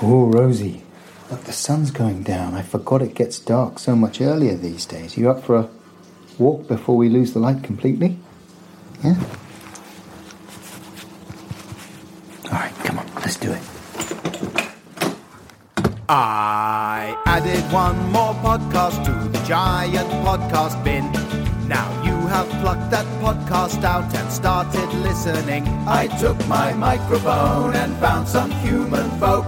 Oh, Rosie, look, the sun's going down. I forgot it gets dark so much earlier these days. You up for a walk before we lose the light completely? Yeah? All right, come on, let's do it. I added one more podcast to the giant podcast bin. Now you have plucked that podcast out and started listening. I took my microphone and found some human folk.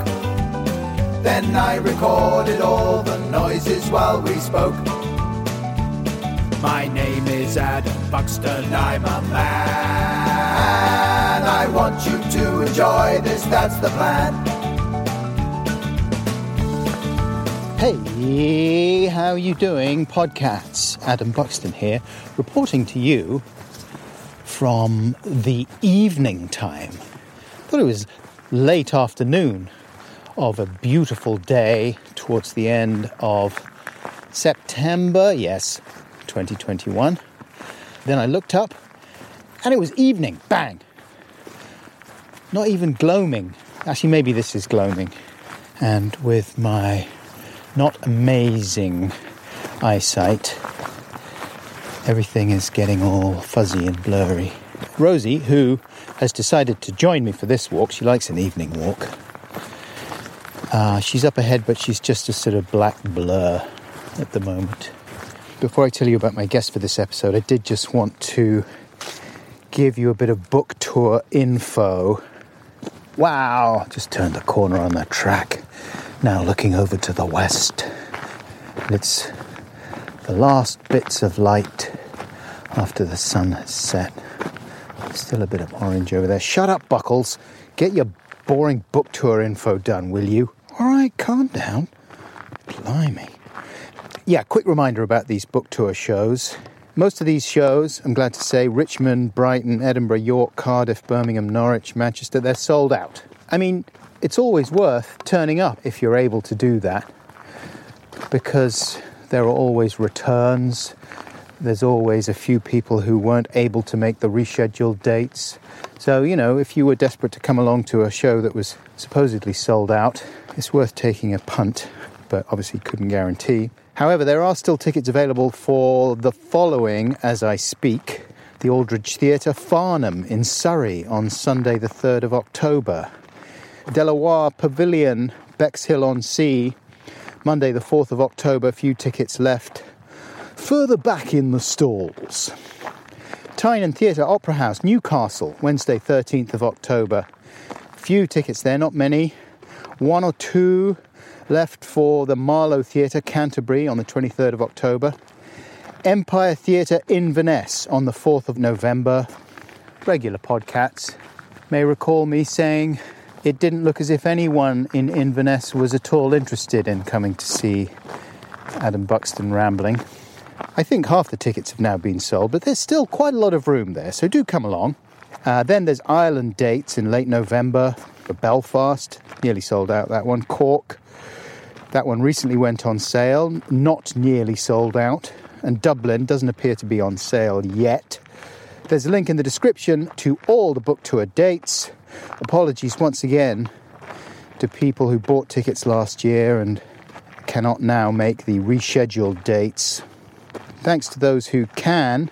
Then I recorded all the noises while we spoke. My name is Adam Buxton, I'm a man. I want you to enjoy this, that's the plan. Hey, how are you doing, podcasts? Adam Buxton here, reporting to you from the evening time. Thought it was late afternoon of a beautiful day towards the end of September, yes, 2021. Then I looked up and it was evening, bang. Not even gloaming. Actually, maybe this is gloaming. And with my not amazing eyesight, everything is getting all fuzzy and blurry. Rosie, who has decided to join me for this walk, she likes an evening walk. Uh, she's up ahead, but she's just a sort of black blur at the moment. Before I tell you about my guest for this episode, I did just want to give you a bit of book tour info. Wow, just turned the corner on the track. Now looking over to the west. It's the last bits of light after the sun has set. Still a bit of orange over there. Shut up, Buckles. Get your boring book tour info done, will you? All right, calm down. Blimey. Yeah, quick reminder about these book tour shows. Most of these shows, I'm glad to say, Richmond, Brighton, Edinburgh, York, Cardiff, Birmingham, Norwich, Manchester, they're sold out. I mean, it's always worth turning up if you're able to do that because there are always returns. There's always a few people who weren't able to make the rescheduled dates. So, you know, if you were desperate to come along to a show that was supposedly sold out, it's worth taking a punt, but obviously couldn't guarantee. However, there are still tickets available for the following as I speak the Aldridge Theatre, Farnham in Surrey on Sunday, the 3rd of October. De La Warr Pavilion, Bexhill on Sea, Monday, the 4th of October, few tickets left. Further back in the stalls. Tyne Theatre, Opera House, Newcastle, Wednesday, 13th of October. Few tickets there, not many. One or two left for the Marlow Theatre, Canterbury, on the 23rd of October. Empire Theatre Inverness on the 4th of November. Regular podcasts may recall me saying it didn't look as if anyone in Inverness was at all interested in coming to see Adam Buxton rambling. I think half the tickets have now been sold, but there's still quite a lot of room there, so do come along. Uh, then there's Ireland dates in late November for Belfast, nearly sold out that one. Cork, that one recently went on sale, not nearly sold out and Dublin doesn't appear to be on sale yet. There's a link in the description to all the book tour dates. Apologies once again to people who bought tickets last year and cannot now make the rescheduled dates. Thanks to those who can,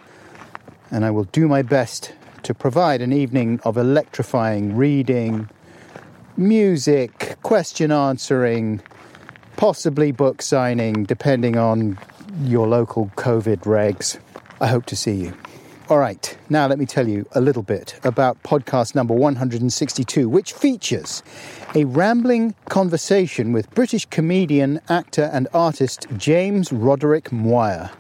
and I will do my best to provide an evening of electrifying reading, music, question answering, possibly book signing, depending on your local COVID regs. I hope to see you. All right, now let me tell you a little bit about podcast number 162, which features a rambling conversation with British comedian, actor, and artist James Roderick Moir,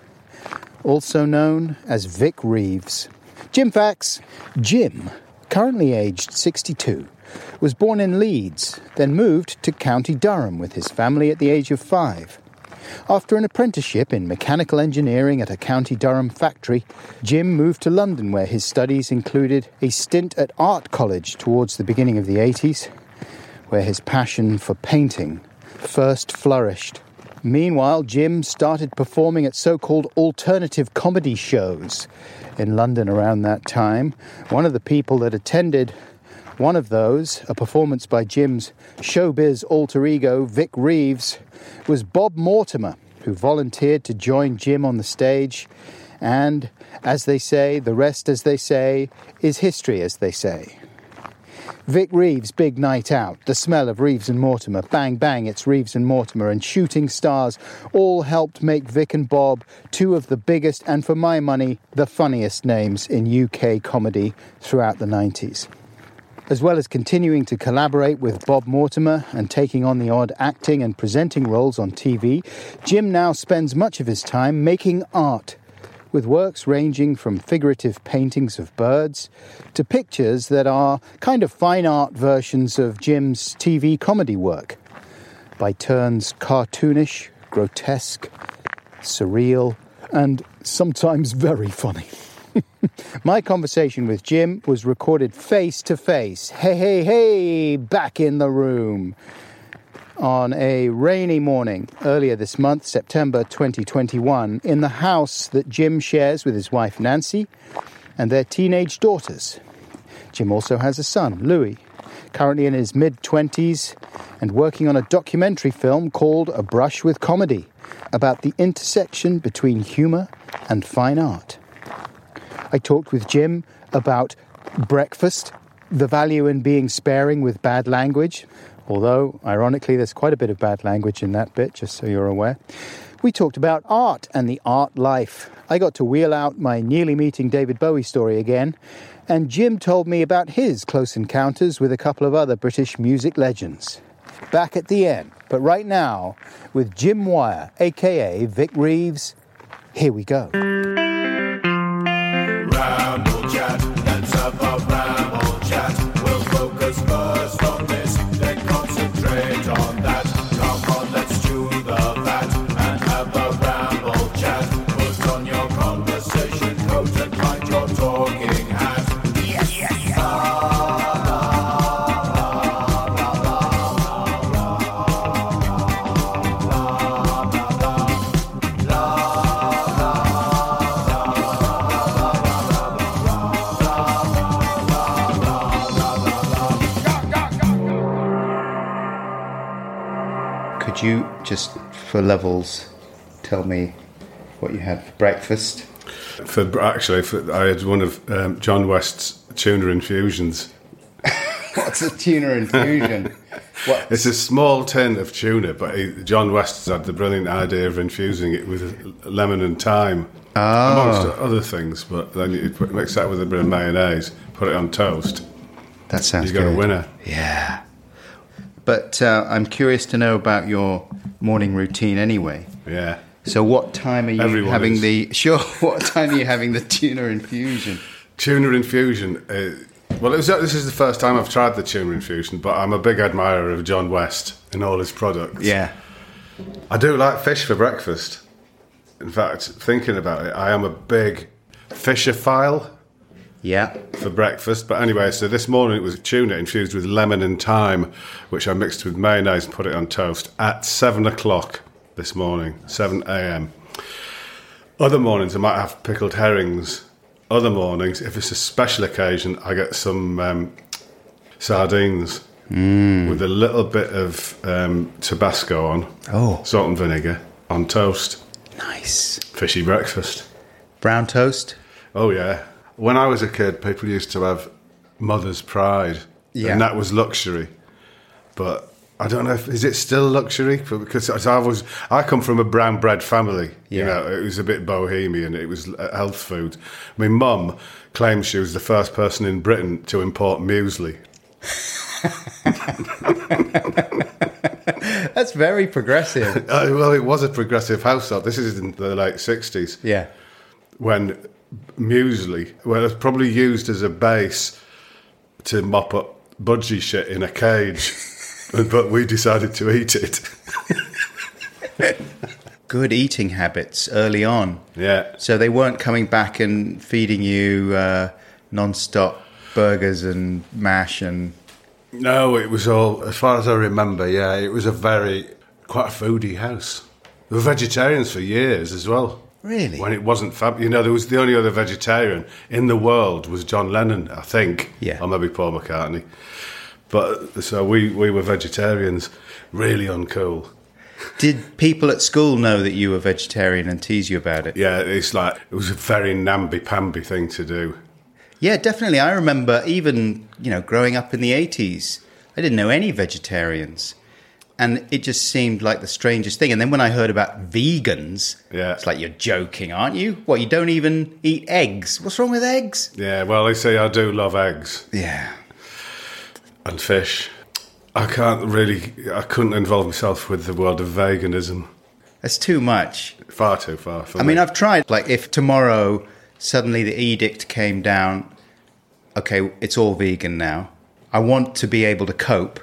also known as Vic Reeves. Jim Facts Jim, currently aged 62, was born in Leeds, then moved to County Durham with his family at the age of five. After an apprenticeship in mechanical engineering at a County Durham factory, Jim moved to London where his studies included a stint at art college towards the beginning of the 80s, where his passion for painting first flourished. Meanwhile, Jim started performing at so called alternative comedy shows in London around that time. One of the people that attended One of those, a performance by Jim's showbiz alter ego, Vic Reeves, was Bob Mortimer, who volunteered to join Jim on the stage. And, as they say, the rest, as they say, is history, as they say. Vic Reeves' big night out, the smell of Reeves and Mortimer, bang bang, it's Reeves and Mortimer, and shooting stars all helped make Vic and Bob two of the biggest and, for my money, the funniest names in UK comedy throughout the 90s. As well as continuing to collaborate with Bob Mortimer and taking on the odd acting and presenting roles on TV, Jim now spends much of his time making art with works ranging from figurative paintings of birds to pictures that are kind of fine art versions of Jim's TV comedy work. By turns cartoonish, grotesque, surreal, and sometimes very funny. My conversation with Jim was recorded face to face. Hey, hey, hey, back in the room on a rainy morning earlier this month, September 2021, in the house that Jim shares with his wife Nancy and their teenage daughters. Jim also has a son, Louis, currently in his mid 20s and working on a documentary film called A Brush with Comedy about the intersection between humour and fine art. I talked with Jim about breakfast, the value in being sparing with bad language, although, ironically, there's quite a bit of bad language in that bit, just so you're aware. We talked about art and the art life. I got to wheel out my nearly meeting David Bowie story again, and Jim told me about his close encounters with a couple of other British music legends. Back at the end, but right now, with Jim Moir, aka Vic Reeves, here we go. For levels, tell me what you had for breakfast? For actually, for, I had one of um, John West's tuna infusions. What's a tuna infusion? what? It's a small tin of tuna, but he, John West has had the brilliant idea of infusing it with lemon and thyme, amongst other things. But then you put, mix that with a bit of mayonnaise, put it on toast. That sounds You got good. a winner. Yeah. But uh, I'm curious to know about your morning routine anyway. Yeah. So, what time are you Everyone having is. the? Sure. What time are you having the tuna infusion? Tuna infusion. Uh, well, it was, this is the first time I've tried the tuna infusion, but I'm a big admirer of John West and all his products. Yeah. I do like fish for breakfast. In fact, thinking about it, I am a big fisher fishophile Yeah. for breakfast. But anyway, so this morning it was tuna infused with lemon and thyme, which I mixed with mayonnaise and put it on toast at seven o'clock this morning, 7 a.m. Other mornings I might have pickled herrings. Other mornings, if it's a special occasion, I get some um, sardines with a little bit of um, Tabasco on, Oh. salt and vinegar on toast. Nice. Fishy breakfast. Brown toast. Oh yeah. When I was a kid, people used to have mother's pride, Yeah. and that was luxury. But I don't know if is it still luxury because I was, I come from a brown bread family. You know, it was a bit bohemian. It was health food. My mum claims she was the first person in Britain to import muesli. That's very progressive. Uh, well, it was a progressive household. This is in the late sixties. yeah. when muesli, well, it's probably used as a base to mop up budgie shit in a cage, but we decided to eat it. Good eating habits early on. Yeah. So they weren't coming back and feeding you uh, non-stop burgers and mash and No, it was all, as far as I remember, yeah, it was a very, quite a foodie house. We were vegetarians for years as well. Really? when it wasn't fab. You know, there was the only other vegetarian in the world was John Lennon, I think. Yeah. Or maybe Paul McCartney. But so we, we were vegetarians, really uncool. Did people at school know that you were vegetarian and tease you about it? Yeah, it's like it was a very namby pamby thing to do. Yeah, definitely. I remember even, you know, growing up in the 80s, I didn't know any vegetarians. And it just seemed like the strangest thing. And then when I heard about vegans, Yeah. it's like, you're joking, aren't you? What, you don't even eat eggs? What's wrong with eggs? Yeah, well, they say I do love eggs Yeah. and fish. I can't really, I couldn't involve myself with the world of veganism. That's too much. Far too far for I me. mean, I've tried. Like, if tomorrow suddenly the edict came down, okay, it's all vegan now. I want to be able to cope,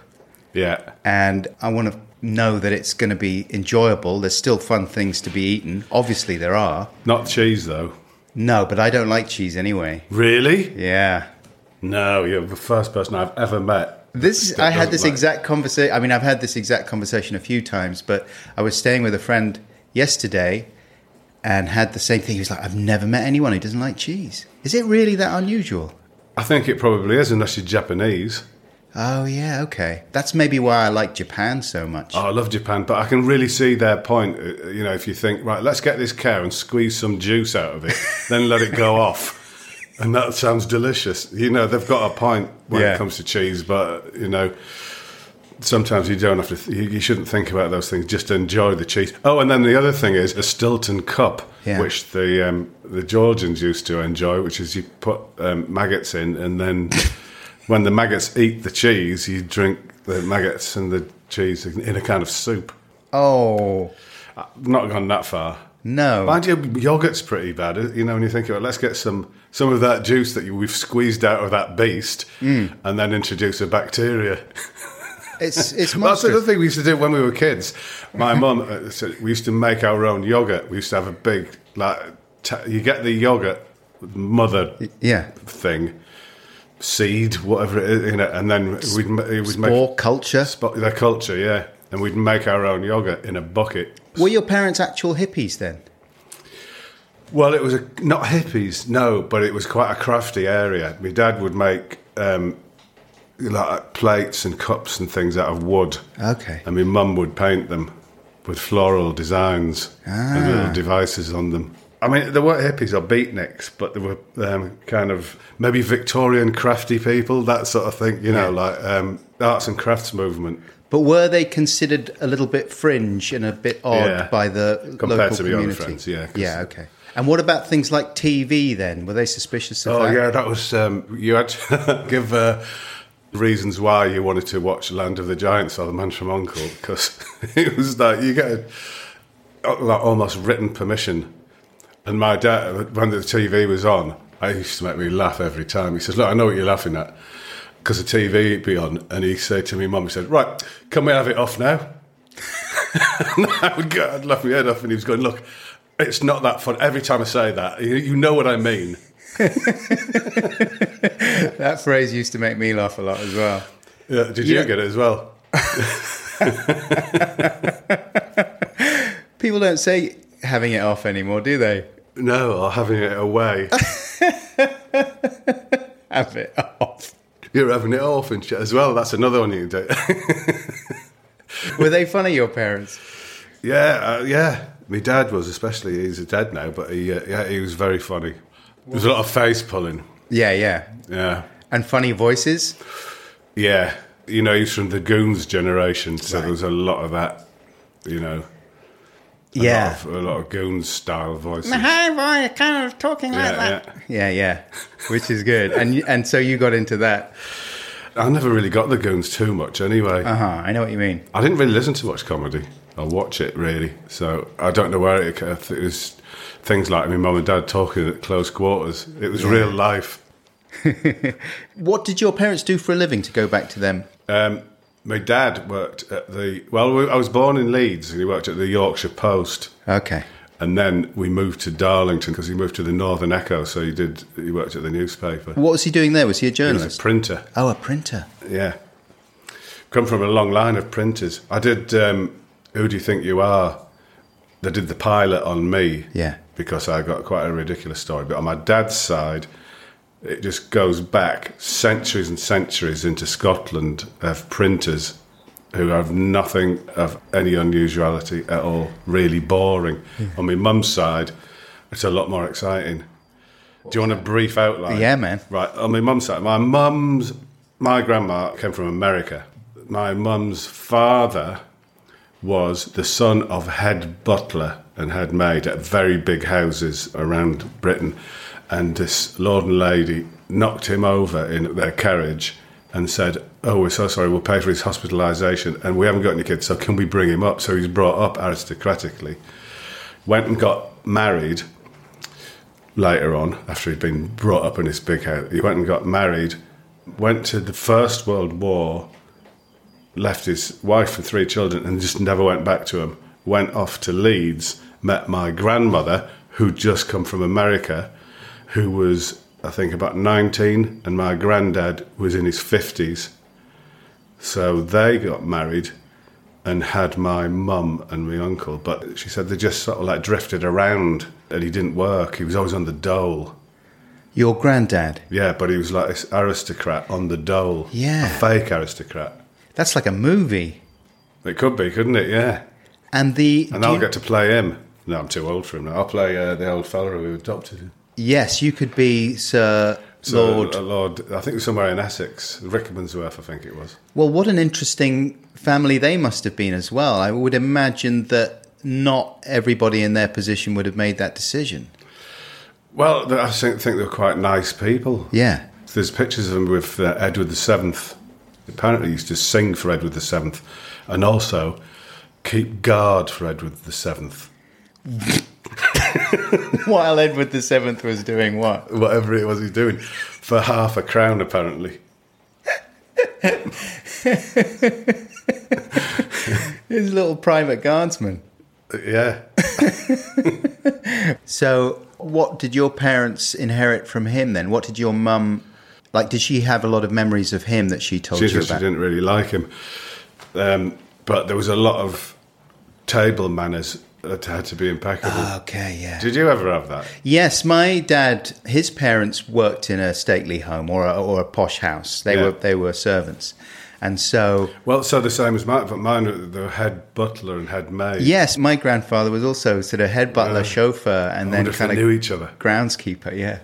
yeah. and I want to know that it's going to be enjoyable. There's still fun things to be eaten. Obviously, there are. Not cheese, though. No, but I don't like cheese anyway. Really? Yeah. No, you're the first person I've ever met. This I had this like- exact conversation. I mean, I've had this exact conversation a few times, but I was staying with a friend yesterday and had the same thing. He was like, "I've never met anyone who doesn't like cheese. Is it really that unusual?" I think it probably is, unless you're Japanese. Oh yeah, okay. That's maybe why I like Japan so much. Oh, I love Japan, but I can really see their point. uh, You know, if you think, right, let's get this cow and squeeze some juice out of it, then let it go off. And that sounds delicious. You know, they've got a point when Yeah. it comes to cheese, but, you know, sometimes you don't have to, th- you, you shouldn't think about those things. Just enjoy the cheese. Oh, and then the other thing is a Stilton cup, Yeah. which the um, the Georgians used to enjoy, which is you put um, maggots in, and then when the maggots eat the cheese, you drink the maggots and the cheese in a kind of soup. Oh I've not gone that far. no! Mind you, yogurt's pretty bad. You know, when you think about it, let's get some some of that juice that you- we've squeezed out of that beast, Mm. and then introduce a bacteria. It's it's That's the other thing we used to do when we were kids. My mum, uh, said we used to make our own yogurt. We used to have a big like t- you get the yogurt mother Yeah, thing, seed, whatever it is in it, and then we'd we'd make culture. spot their culture, yeah, and we'd make our own yogurt in a bucket. Were your parents actual hippies then? Well, it was a, not hippies, no, but it was quite a crafty area. My dad would make um, like plates and cups and things out of wood, Okay. and my mum would paint them with floral designs and Ah. little devices on them. I mean, there weren't hippies or beatniks, but there were um, kind of maybe Victorian crafty people, that sort of thing. You know, like um, arts and crafts movement. But were they considered a little bit fringe and a bit odd Yeah. by the Compared local to community? friends, yeah, Yeah, okay. And what about things like TV then? Were they suspicious of Oh that? yeah, that was um, you had to give uh, reasons why you wanted to watch Land of the Giants or The Man from Uncle because it was like you get a, like almost written permission. And my dad, when the TV was on, I used to make me laugh every time. He says, "Look, I know what you're laughing at." Because the TV would be on, and he said to me, "Mum," he said, "Right, can we have it off now?" and I would go, I'd laugh my head off, and he was going, "Look, it's not that fun." Every time I say that, you, you know what I mean. That phrase used to make me laugh a lot as well. Yeah, did you Yeah. get it as well? People don't say having it off anymore, do they? No, or having it away. Have it off. You're having it off and shit as well. That's another one you do. Were they funny, your parents? yeah, uh, yeah. My dad was especially. He's dead now, but he, uh, yeah, he was very funny. There was a lot of face pulling. Yeah, yeah. Yeah, And funny voices? yeah. You know, he's from the Goons generation, so Right. there was a lot of that. You know, Yeah. lot of, a lot of Goons style voices. Hi, boy, kind of talking Yeah, yeah. Yeah, yeah. Which is good. And and so you got into that. I never really got the Goons too much, anyway. Uh huh. I know what you mean. I didn't really listen to much comedy or watch it really, so I don't know where it, it was. Things like my mum and dad talking at close quarters. It was real life. What did your parents do for a living to go back to them? Um, my dad worked at the well. I was born in Leeds, and he worked at the Yorkshire Post, Okay. and then we moved to Darlington because he moved to the Northern Echo. So he did. He worked at the newspaper. What was he doing there? Was he a journalist? He was a printer. oh, a printer. Yeah. Come from a long line of printers. I did um, Who Do You Think You Are? They did the pilot on me. Yeah. because I got quite a ridiculous story. But on my dad's side, it just goes back centuries and centuries into Scotland of printers who have nothing of any unusuality at all, really boring. Hmm. On my mum's side, it's a lot more exciting. Do you want a brief outline? Yeah, man. Right, on my mum's side, my mum's, my grandma came from America. My mum's father was the son of head butler and head maid at very big houses around Britain. And this lord and lady knocked him over in their carriage and said, Oh, we're so sorry, we'll pay for his hospitalisation and we haven't got any kids, so can we bring him up? So he's brought up aristocratically. Went and got married later on, after he'd been brought up in this big house. He went and got married, went to the First World War, left his wife and three children, and just never went back to him. Went off to Leeds, met my grandmother, who'd just come from America, who was, I think, about 19, and my granddad was in his 50s. So they got married and had my mum and my uncle. But she said they just sort of like drifted around and he didn't work. He was always on the dole. Your granddad. Yeah, but he was like this aristocrat on the dole. Yeah. A fake aristocrat. That's like a movie. It could be, couldn't it? Yeah. And the And I'll you- get to play him. No, I'm too old for him now. I'll play uh, the old fella who adopted him. Yes, you could be Sir So, Lord. uh, Lord, I think somewhere in Essex. Rickmansworth, I think it was. Well, what an interesting family they must have been as well. I would imagine that not everybody in their position would have made that decision. Well, I think, think they're quite nice people. Yeah. There's pictures of them with uh, Edward the Seventh. Apparently, he used to sing for Edward the Seventh, and also keep guard for Edward the Seventh. While Edward the Seventh was doing what? Whatever it was he's doing, for half a crown, apparently. His little private guardsman. Yeah. So, what did your parents inherit from him then? What did your mum like? Did she have a lot of memories of him that she told She you said she didn't really like him, um, but there was a lot of table manners had to be impeccable. Ah, okay, yeah. Did you ever have that? Yes, my dad, his parents worked in a stately home or a, or a posh house. They Yeah. were they were servants, and so Well, so the same as mine, but mine the head butler and head maid. yes, my grandfather was also sort of head butler, Yeah. chauffeur, and then kind of knew each other. groundskeeper. Yeah,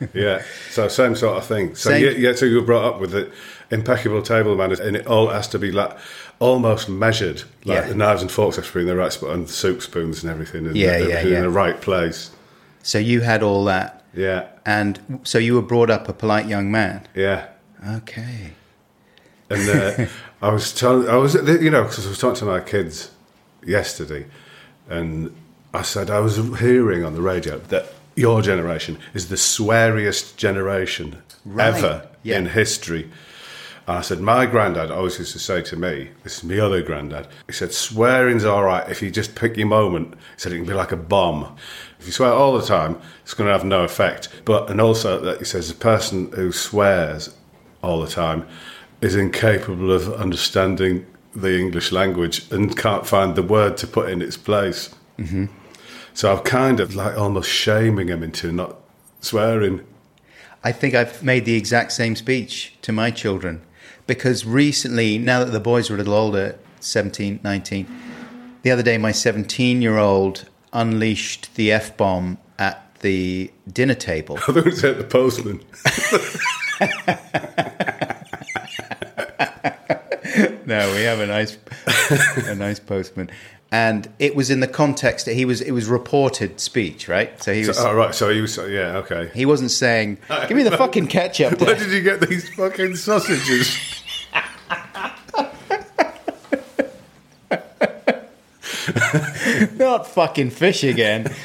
Yeah, so same sort of thing. So Same- yeah, yeah, so you were brought up with the impeccable table manners, and it all has to be like almost measured, like Yeah. the knives and forks have to be in the right spot, and the soup spoons and everything, and Yeah, yeah, everything yeah. in the right place. so you had all that, Yeah, and so you were brought up a polite young man. yeah. Okay. And uh, I was telling, I was, you know, because I was talking to my kids yesterday, and I said I was hearing on the radio that your generation is the sweariest generation Right, ever yeah. in history. And I said, my granddad always used to say to me, this is my other granddad, he said, swearing's all right if you just pick your moment. He said, it can be like a bomb. If you swear all the time, it's going to have no effect. But, and also that he says, a person who swears all the time is incapable of understanding the English language and can't find the word to put in its place. Mm-hmm. So I'm kind of like almost shaming him into not swearing. I think I've made the exact same speech to my children because recently, now that the boys are a little older, 17, 19, the other day my 17 year old unleashed the F bomb at the dinner table. I thought it was at the postman. no, we have a nice, a nice postman. And it was in the context that he was, it was reported speech, right? So he was, So, oh, right. So he was, yeah, okay. he wasn't saying, give me the fucking ketchup. Where did you get these fucking sausages? Not fucking fish again.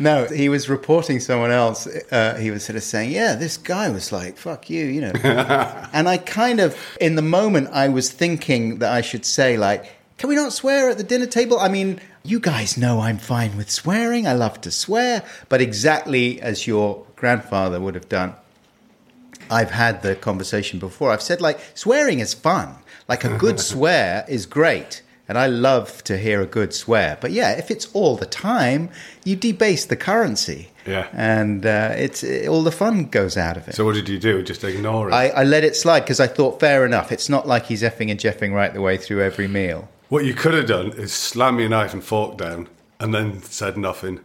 No, he was reporting someone else. Uh, he was sort of saying, "Yeah, this guy was like, fuck you," you know. and I kind of, in the moment, I was thinking that I should say, like, "Can we not swear at the dinner table?" I mean, you guys know I'm fine with swearing. I love to swear, but exactly as your grandfather would have done. I've had the conversation before. I've said like swearing is fun. Like a good swear is great. And I love to hear a good swear. But yeah, if it's all the time, you debase the currency. Yeah. And uh, it's it, all the fun goes out of it. So what did you do? Just ignore it? I, I let it slide because I thought, fair enough. It's not like he's effing and jeffing right the way through every meal. what you could have done is slam your knife and fork down and then said nothing.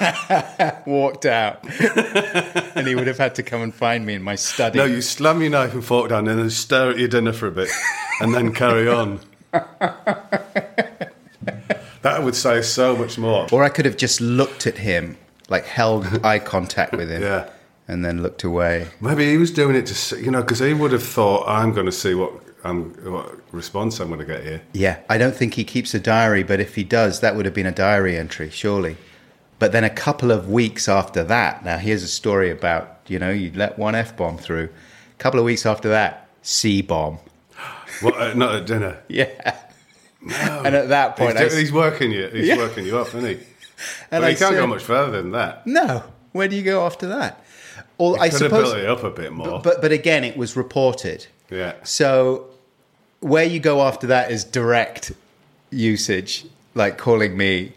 Walked out. and he would have had to come and find me in my study. No, you slam your knife and fork down and then stare at your dinner for a bit and then carry on. That would say so much more. Or I could have just looked at him, like held eye contact with him, Yeah. and then looked away. Maybe he was doing it to, see, you know, because he would have thought, I'm going to see what, um, what response I'm going to get here. Yeah, I don't think he keeps a diary, but if he does, that would have been a diary entry, surely. But then a couple of weeks after that, now here's a story about, you know, you let one F bomb through. A couple of weeks after that, C bomb. What, uh, not at dinner. Yeah. And at that point, He's, I, he's working you. He's Yeah. working you up, isn't he? and But I he can't go much further than that. No, where do you go after that? Or I Could have suppose, built it up a bit more. but but again, it was reported. yeah. So where you go after that is direct usage, like calling me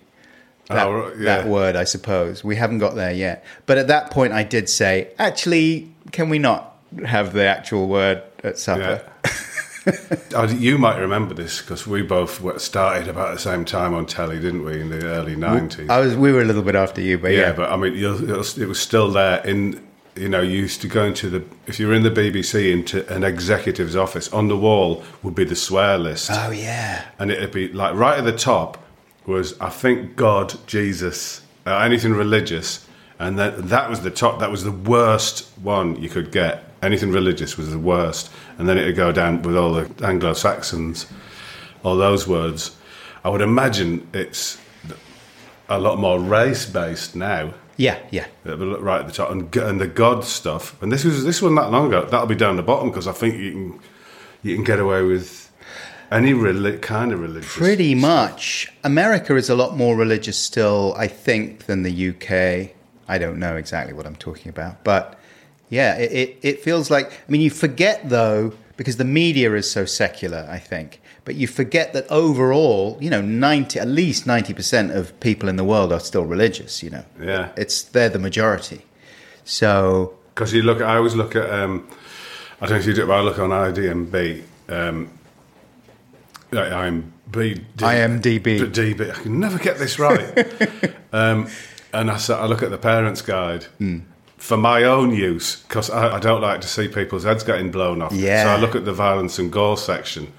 that, Oh, yeah. that word, I suppose. We haven't got there yet. But at that point, I did say, actually, can we not have the actual word at supper? Yeah. Oh, you might remember this because we both started about the same time on telly, didn't we, in the early 90s? I was, we were a little bit after you, but yeah, yeah. but I mean, it was still there in. You know, you used to go into the if you were in the BBC into an executive's office on the wall would be the swear list, oh, yeah. and it'd be like right at the top was I think God, Jesus, uh, anything religious, and that that was the top. That was the worst one you could get. Anything religious was the worst, and then it'd go down with all the Anglo Saxons, all those words. I would imagine it's a lot more race based now. Yeah, yeah. Right at the top, and, and the God stuff. And this was this wasn't that long ago. That'll be down the bottom because I think you can you can get away with any reli- kind of religious. Pretty much. America is a lot more religious still, I think, than the UK. I don't know exactly what I'm talking about. But yeah, it, it, it feels like, I mean, you forget though, because the media is so secular, I think, but you forget that overall, you know, 90, at least 90% of people in the world are still religious, you know. Yeah. It's, they're the majority. So, Because you look, I always look at. Um, I don't know if you do it, but I look on IDMB. Um, like IMB, IMDb. DB. I can never get this right. um, and I, I look at the parents' guide Hmm. For my own use because I, I don't like to see people's heads getting blown off. Yeah. So I look at the violence and gore section,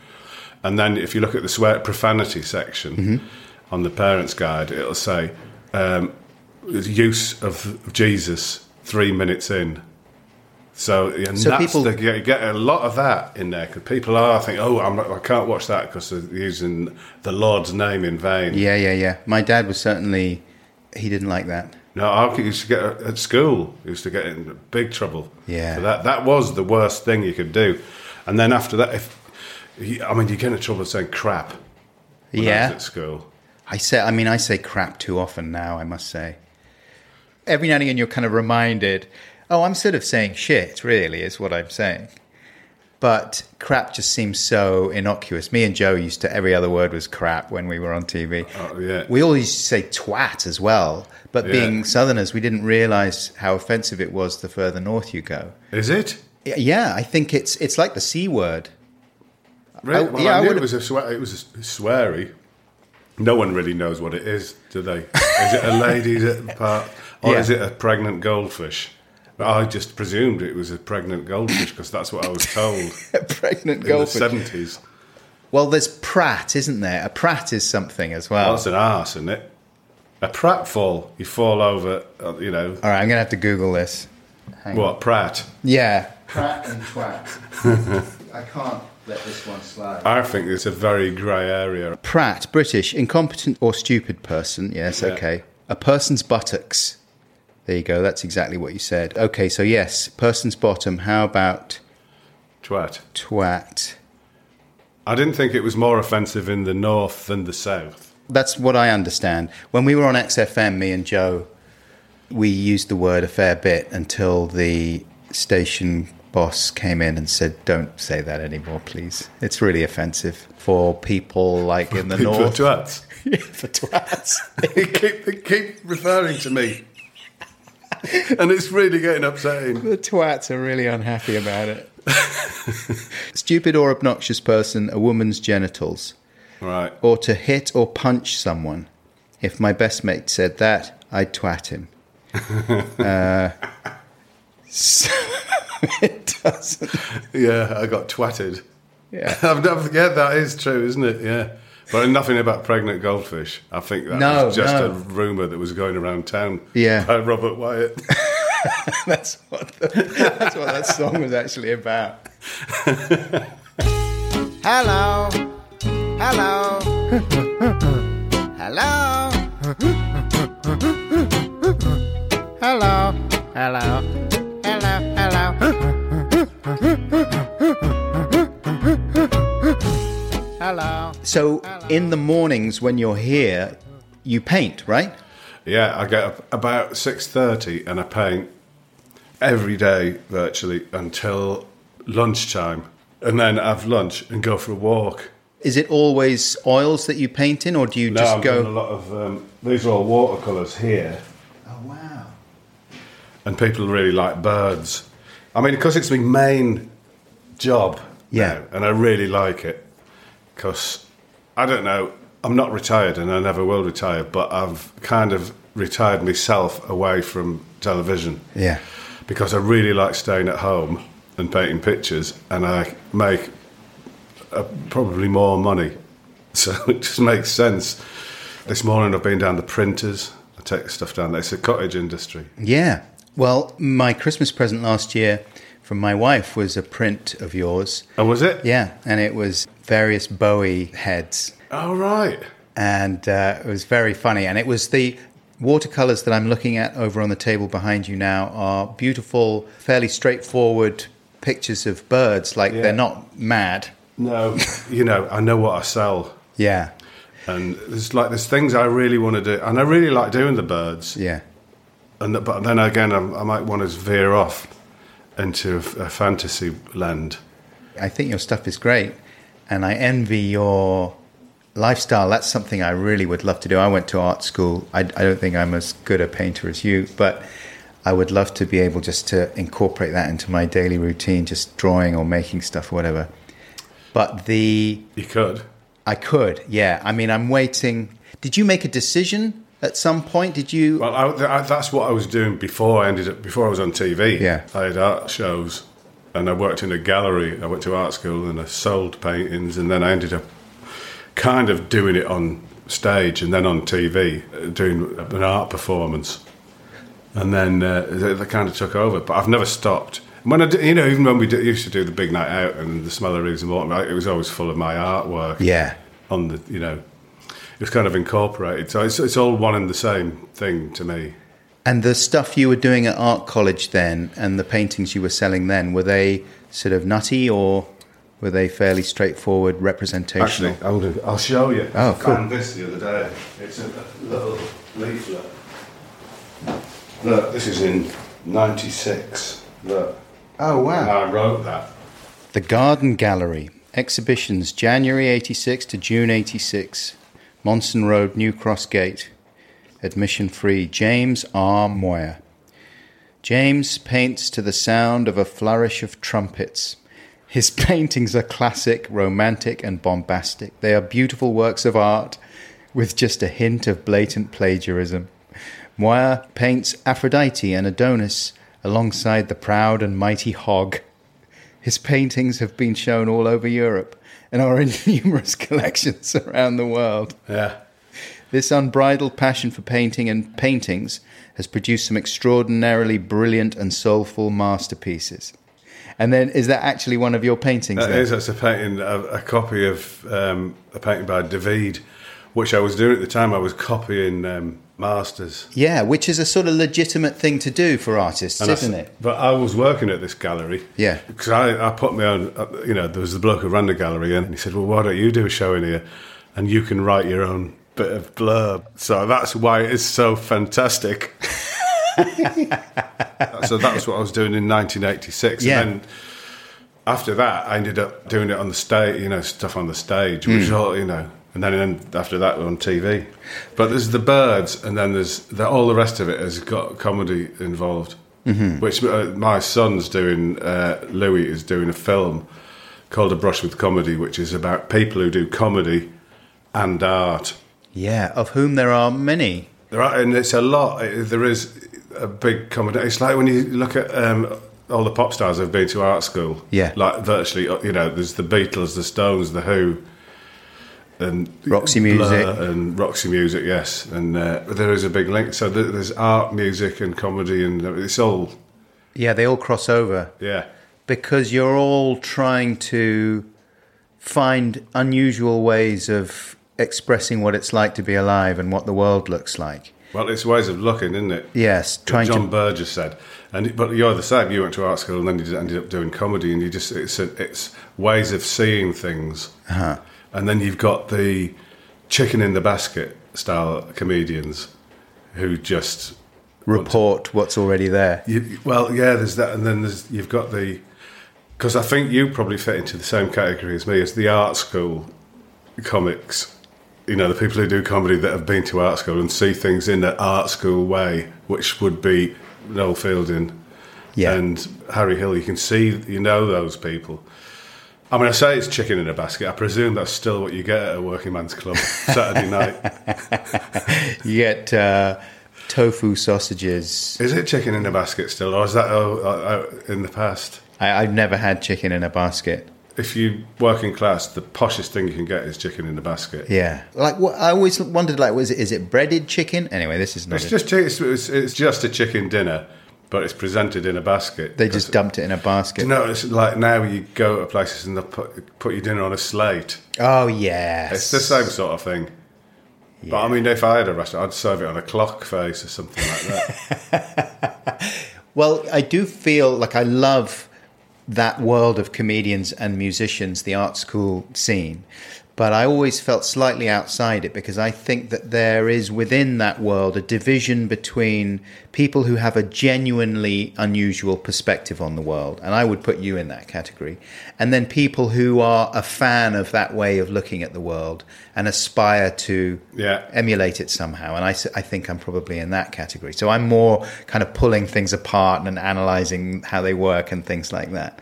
and then if you look at the swear profanity section Mm-hmm. on the parents' guide, it'll say um, use of Jesus three minutes in. So, and So that's people- the, you get a lot of that in there because people are thinking, oh, I'm, not- I can't watch that because they're using the Lord's name in vain. yeah, yeah, yeah. My dad was certainly, he didn't like that. No, I used to get at school. Used to get in big trouble. Yeah. For that that was the worst thing you could do. And then after that, if I mean, you get in trouble saying crap. Yeah. at school. I say, I mean, I say crap too often now. I must say. Every now and again, you're kind of reminded. Oh, I'm sort of saying shit. Really, is what I'm saying. But crap just seems so innocuous. Me and Joe used to every other word was crap when we were on TV. Oh, yeah. We all used to say twat as well. But Yeah. being Southerners, we didn't realise how offensive it was the further north you go. Is it? Yeah, I think it's it's like the c word. Really? I- well, yeah, I I it was a swear, it was a sweary. No one really knows what it is, do they? Is it a lady's part, or Yeah. is it a pregnant goldfish? I just presumed it was a pregnant goldfish because that's what I was told a Pregnant in goldfish. the seventies. Well, there's prat, isn't there? A prat is something as well. That's an arse, isn't it? A prat fall. You fall over, uh, you know. All right, I'm gonna have to Google this. Hang on. What, Pratt? Yeah. Prat and twat. I can't let this one slide. I think it's a very grey area. Prat, British, incompetent or stupid person. Yes, Yeah. okay. A person's buttocks. There you go. That's exactly what you said. Okay, so yes, person's bottom. How about Twat. twat? I didn't think it was more offensive in the north than the south. That's what I understand. When we were on XFM, me and Joe, we used the word a fair bit until the station boss came in and said, "Don't say that anymore, please. It's really offensive for people like in the People are north." twats. Yeah, for twats. they, keep, they keep referring to me. and it's really getting upsetting. the twats are really unhappy about it. Stupid or obnoxious person, a woman's genitals, Right. or to hit or punch someone. If my best mate said that, I'd twat him. uh, so it doesn't. Yeah, I got twatted. Yeah. I've never, forget that is true, isn't it? Yeah. But nothing about pregnant goldfish. I think that No, was just no. a rumour that was going around town Yeah. by Robert Wyatt. That's what the, that's what that song was actually about. Hello. Hello. Hello. Hello. Hello. Hello. So in the mornings when you're here, you paint, right? yeah, I get up about 6.30 and I paint every day virtually until lunchtime. And then have lunch and go for a walk. Is it always oils that you paint in, or do you No, just I'm doing a lot of... Um, these are all watercolours here. Oh wow! and people really like birds. I mean, because it's my main job, Yeah. now, and I really like it. Because I don't know, I'm not retired, and I never will retire, but I've kind of retired myself away from television Yeah, because I really like staying at home and painting pictures, and I make uh, probably more money, so it just makes sense. This morning I've been down the printers. I take stuff down there. It's a cottage industry. yeah. Well, my Christmas present last year from my wife was a print of yours. Oh, was it? Yeah, and it was various Bowie heads, Oh, right. and uh, it was very funny. And it was the watercolors that I'm looking at over on the table behind you now are beautiful, fairly straightforward pictures of birds. Like Yeah. they're not mad. No, you know, I know what I sell, Yeah, and there's like there's things I really want to do, and I really like doing the birds. yeah. And but then again, I'm, I might want to veer off into a fantasy land. I think your stuff is great, and I envy your lifestyle. That's something I really would love to do. I went to art school. I, I don't think I'm as good a painter as you, but I would love to be able just to incorporate that into my daily routine, just drawing or making stuff or whatever. But the You could. I could, yeah. I mean, I'm waiting. Did you make a decision at some point? Did you? Well, I, I, that's what I was doing before I ended up before I was on TV. Yeah. I had art shows, and I worked in a gallery. I went to art school, and I sold paintings, and then I ended up kind of doing it on stage and then on TV, uh, doing an art performance, and then uh, they kind of took over. But I've never stopped. When I, did, you know, even when we did, used to do the big night out and the smell of Reeves and Mortimer, it was always full of my artwork yeah, on the, you know, it was kind of incorporated. So it's, it's all one and the same thing to me. And the stuff you were doing at art college then, and the paintings you were selling then, were they sort of nutty or were they fairly straightforward representational? Actually, I'll show you. Oh, I cool. found this the other day. It's a little leaflet. Look, this is in '96. Look, oh and I wrote that. The Garden Gallery exhibitions January '86 to June '86, Monson Road, New Cross Gate. Admission free. James R. Moir. James paints to the sound of a flourish of trumpets. His paintings are classic, romantic, and bombastic. They are beautiful works of art with just a hint of blatant plagiarism. Moir paints Aphrodite and Adonis alongside the proud and mighty hog. His paintings have been shown all over Europe and are in numerous collections around the world. Yeah. This unbridled passion for painting and paintings has produced some extraordinarily brilliant and soulful masterpieces. And then, is that actually one of your paintings? That then? is. That's a painting, a, a copy of um, a painting by David, which I was doing at the time. I was copying um, masters. Yeah, which is a sort of legitimate thing to do for artists, And isn't s- it? But I was working at this gallery. Yeah. Because I, I put my own, uh, you know, there was the bloke who ran the gallery and he said, well, why don't you do a show in here and you can write your own bit of blurb. So that's why it is so fantastic. so that was what I was doing in 1986. Yeah. And then after that, I ended up doing it on the stage, you know, stuff on the stage, which Hmm. all, you know, and then, then after that on TV. But there's the birds, and then there's the, all the rest of it has got comedy involved. Mm-hmm. Which uh, my son's doing. Uh, Louis is doing a film called A Brush with Comedy, which is about people who do comedy and art. Yeah, of whom there are many. There are, and it's a lot. There is a big comedy. It's like when you look at um, all the pop stars who've been to art school. Yeah. like virtually, you know, there's the Beatles, the Stones, the Who, and Roxy Music. and Roxy Music. Yes, and uh, there is a big link. So there's art, music, and comedy, and it's all Yeah, they all cross over yeah. because you're all trying to find unusual ways of expressing what it's like to be alive and what the world looks like. Well, it's ways of looking, isn't it? Yes, trying John to. Burgess said, and but you're the same. You went to art school and then you ended up doing comedy, and you just it's a, it's ways of seeing things, Uh-huh. And then you've got the chicken in the basket style comedians who just report what's already there. you, well, yeah. There's that, and then there's you've got the because I think you probably fit into the same category as me as the art school comics. You know, the people who do comedy that have been to art school and see things in an art school way, which would be Noel Fielding Yeah. and Harry Hill. You can see, you know, those people. I mean, I say it's chicken in a basket. I presume that's still what you get at a working man's club Saturday night. You get uh, tofu sausages. Is it chicken in a basket still, or is that oh, uh, uh, in the past? I, I've never had chicken in a basket. If you working class, the poshest thing you can get is chicken in a basket. Yeah, like what, I always wondered, like, was it is it breaded chicken? Anyway, this is not. It's it. just it's, it's, it's just a chicken dinner, but it's presented in a basket. they just dumped it in a basket. You know, it's like now you go to places and they put, put your dinner on a slate. Oh yes, It's the same sort of thing. But I mean, if I had a restaurant, I'd serve it on a clock face or something like that. Well, I do feel like I love that world of comedians and musicians, the art school scene. But I always felt slightly outside it because I think that there is within that world a division between people who have a genuinely unusual perspective on the world, and I would put you in that category, and then people who are a fan of that way of looking at the world and aspire to Yeah. emulate it somehow. And I, I think I'm probably in that category. So I'm more kind of pulling things apart and analyzing how they work and things like that.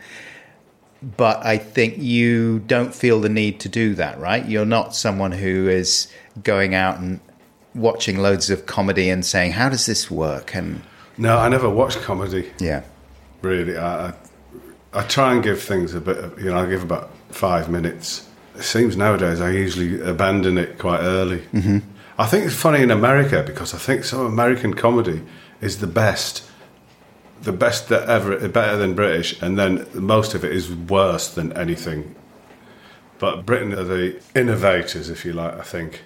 But I think you don't feel the need to do that, right? You're not someone who is going out and watching loads of comedy and saying, how does this work? And no, I never watch comedy. yeah. Really, I, I, I try and give things a bit. Of, you know, I give about five minutes. It seems nowadays I usually abandon it quite early. Mm-hmm. I think it's funny in America because I think some American comedy is the best, the best that ever, better than British, and then most of it is worse than anything. But Britain are the innovators, if you like. I think.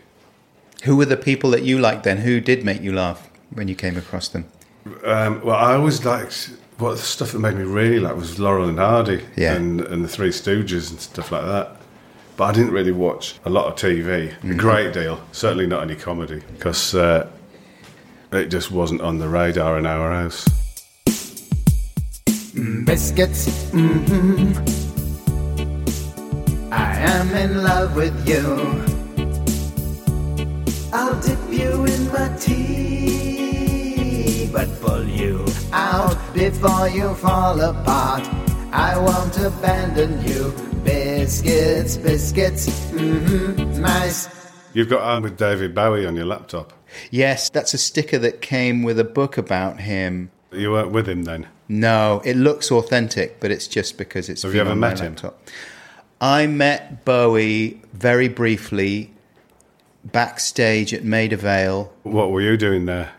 Who were the people that you liked then? Who did make you laugh when you came across them? Um, well, I always liked what the stuff that made me really like was Laurel and Hardy Yeah. and, and the Three Stooges and stuff like that. But I didn't really watch a lot of TV, Mm-hmm. a great deal. Certainly not any comedy because uh, it just wasn't on the radar in our house. Biscuits. hmm I am in love with you. I'll dip you in my tea, but pull you out before you fall apart. I won't abandon you. Biscuits, biscuits, hmm nice. You've got I'm with David Bowie on your laptop. Yes, that's a sticker that came with a book about him. You weren't with him then. No, it looks authentic, but it's just because it's. Have you ever met him? laptop. I met Bowie very briefly backstage at Maida Vale. What were you doing there?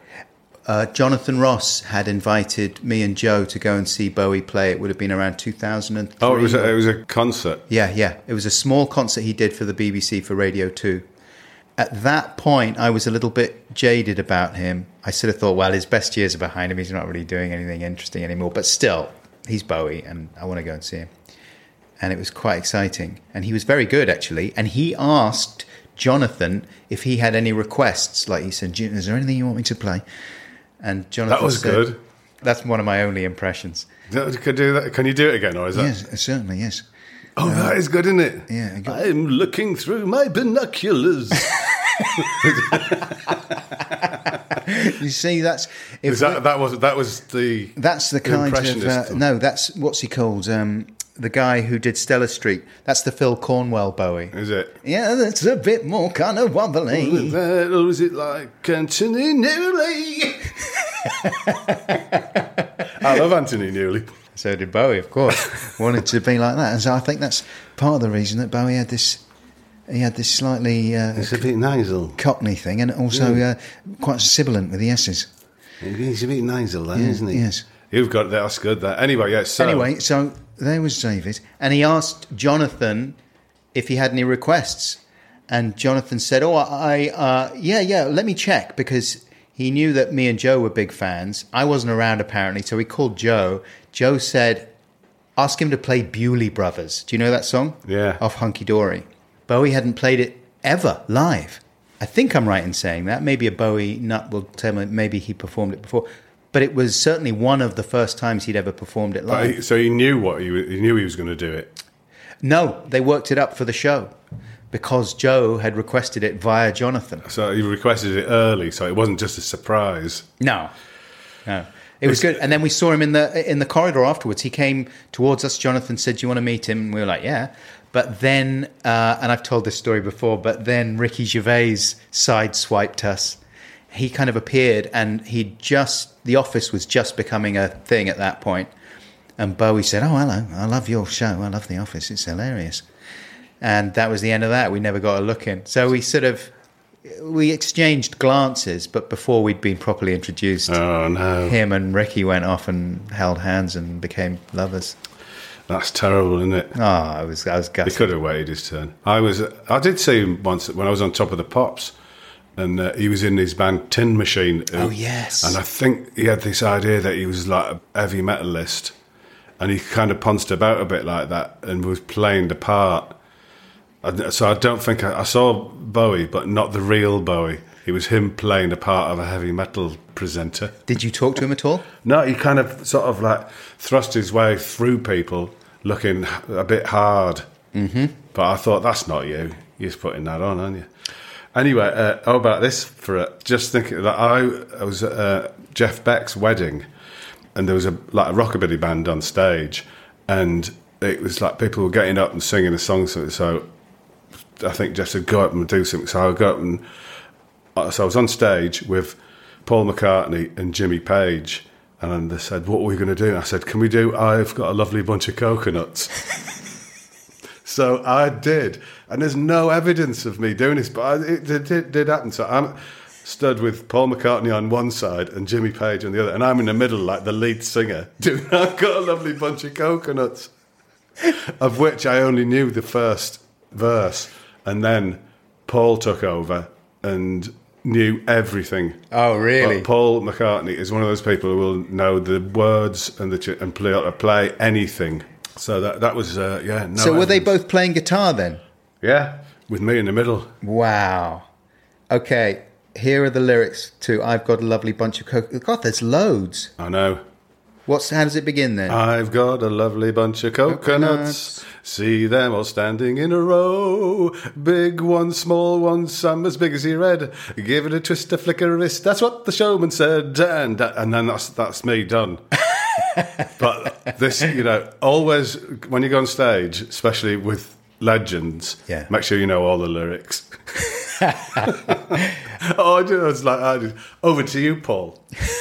Uh, Jonathan Ross had invited me and Joe to go and see Bowie play. It would have been around 2003. Oh, it was a, it was a concert. Yeah, yeah. It was a small concert he did for the BBC for Radio 2. At that point, I was a little bit jaded about him. I sort of thought, well, his best years are behind him. He's not really doing anything interesting anymore. But still, he's Bowie, and I want to go and see him. And it was quite exciting. And he was very good, actually. And he asked Jonathan if he had any requests. Like he said, "Jim, is there anything you want me to play? And Jonathan That was said, good. That's one of my only impressions. Can, you do that? Can you do it again, or is that? Yes, certainly, yes. Oh, that is good, isn't it? Yeah, got- I'm looking through my binoculars. You see, that's if is that that was that was the that's the kind of uh, no. That's what's he called? Um, the guy who did Stella Street. That's the Phil Cornwell Bowie. Is it? Yeah, that's a bit more kind of wobbly. Or is it like Anthony Newley? I love Anthony Newley. So did Bowie, of course. Wanted to be like that, and so I think that's part of the reason that Bowie had this. He had this slightly uh, It's a bit nasal. Cockney thing, and also uh, quite sibilant with the S's. He's a bit nasal, then, Yeah, isn't he? yes. You've got that. That's good. That anyway. Yeah. So Anyway, so there was David, and he asked Jonathan if he had any requests, and Jonathan said, "Oh, I, uh, yeah, yeah, let me check," because he knew that me and Joe were big fans. I wasn't around apparently, so he called Joe. Joe said, "Ask him to play Bewlay Brothers." Do you know that song? Yeah. Off Hunky Dory. Bowie hadn't played it ever live. I think I'm right in saying that. Maybe a Bowie nut will tell me maybe he performed it before. But it was certainly one of the first times he'd ever performed it live. so he knew what he, he knew he was going to do it. No, they worked it up for the show because Joe had requested it via Jonathan. So he requested it early, so it wasn't just a surprise. No, no, it was good. And then we saw him in the in the corridor afterwards. He came towards us. Jonathan said, "Do you want to meet him?" And we were like, "Yeah." But then, uh, and I've told this story before, but then Ricky Gervais sideswiped us. He kind of appeared, and he just the office was just becoming a thing at that point. And Bowie said, "Oh, hello! I love your show. I love The Office. It's hilarious." And that was the end of that. We never got a look in. So we sort of we exchanged glances, but before we'd been properly introduced, Oh no, him and Ricky went off and held hands and became lovers. that's terrible, isn't it? Oh, I was I was He could have waited his turn. I was, I did see him once when I was on top of the pops, and uh, he was in his band Tin Machine. Oh, yes. and I think he had this idea that he was like a heavy metalist, and he kind of pounced about a bit like that and was playing the part. I- So I don't think I, I saw Bowie, but not the real Bowie. It was him playing the part of a heavy metal presenter. Did you talk to him at all? No, he kind of sort of like thrust his way through people, looking a bit hard. Mm-hmm. But I thought that's not you. You're just putting that on, aren't you? Anyway, uh, how about this? For uh, just thinking that I, I was at uh, Jeff Beck's wedding, and there was a like a rockabilly band on stage, and it was like people were getting up and singing a song. So, so I think Jeff said, "Go up and do something." So I go up and uh, so I was on stage with Paul McCartney and Jimmy Page, and they said, "What are we going to do?" And I said, "Can we do? I've got a lovely bunch of coconuts." so I did, and there's no evidence of me doing this, but it did, did, did happen. So I'm stood with Paul McCartney on one side and Jimmy Page on the other, and I'm in the middle like the lead singer, doing "I've got a lovely bunch of coconuts," of which I only knew the first verse, and then Paul took over and knew everything. Oh, really? But Paul McCartney is one of those people who will know the words and the ch- and play play anything. So that that was uh, yeah. No so were they both playing guitar then? Yeah, with me in the middle. Wow. Okay, here are the lyrics to "I've Got a Lovely Bunch of Cocoa." God, there's loads. I know. What's how does it begin then? I've got a lovely bunch of coconuts. Coconuts. See them all standing in a row. Big one, small one, some as big as your head. Give it a twist, a flick of a wrist. That's what the showman said. And, and then that's, that's me done. but this, you know, always when you go on stage, especially with legends, Yeah. make sure you know all the lyrics. oh, I. It's like, I did. over to you, Paul.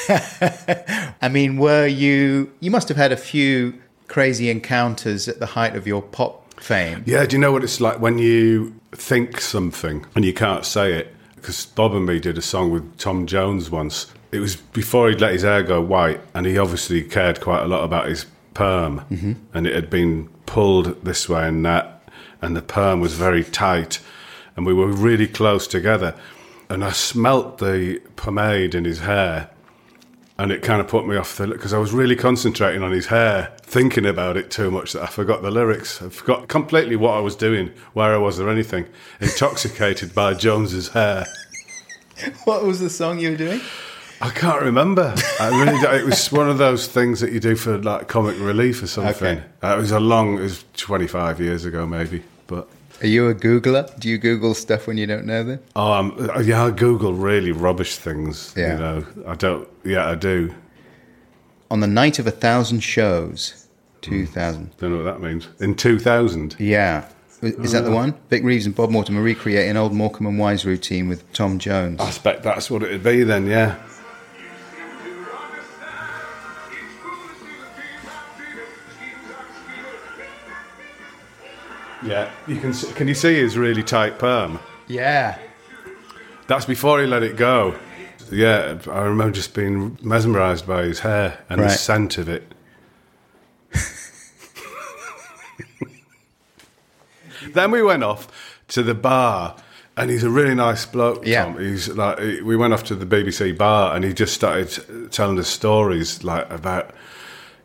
I mean, were you? You must have had a few crazy encounters at the height of your pop fame. Yeah, do you know what it's like when you think something and you can't say it? Because Bob and me did a song with Tom Jones once. It was before he'd let his hair go white, and he obviously cared quite a lot about his perm, mm-hmm. and it had been pulled this way and that, and the perm was very tight, and we were really close together. And I smelt the pomade in his hair, and it kind of put me off the because I was really concentrating on his hair, thinking about it too much that I forgot the lyrics. I forgot completely what I was doing, where I was, or anything. Intoxicated by Jones's hair. What was the song you were doing? I can't remember. I really. It was one of those things that you do for like comic relief or something. Okay. Uh, it was a long. It was twenty five years ago, maybe. But Are you a Googler? Do you Google stuff when you don't know them? oh, um, yeah, I Google really rubbish things. Yeah. You know, I don't. Yeah, I do. On the night of a thousand shows, 2000. Don't know what that means. In two thousand. Yeah. Is that the one? Vic Reeves and Bob Mortimer recreate an old Morecambe and Wise routine with Tom Jones. I expect that's what it'd be then. Yeah. Yeah, you can. Can you see his really tight perm? Yeah. That's before he let it go. Yeah, I remember just being mesmerised by his hair and Right. the scent of it. then we went off to the bar, and he's a really nice bloke. Yeah. Tom. he's like we went off to the BBC bar, and he just started telling us stories like about.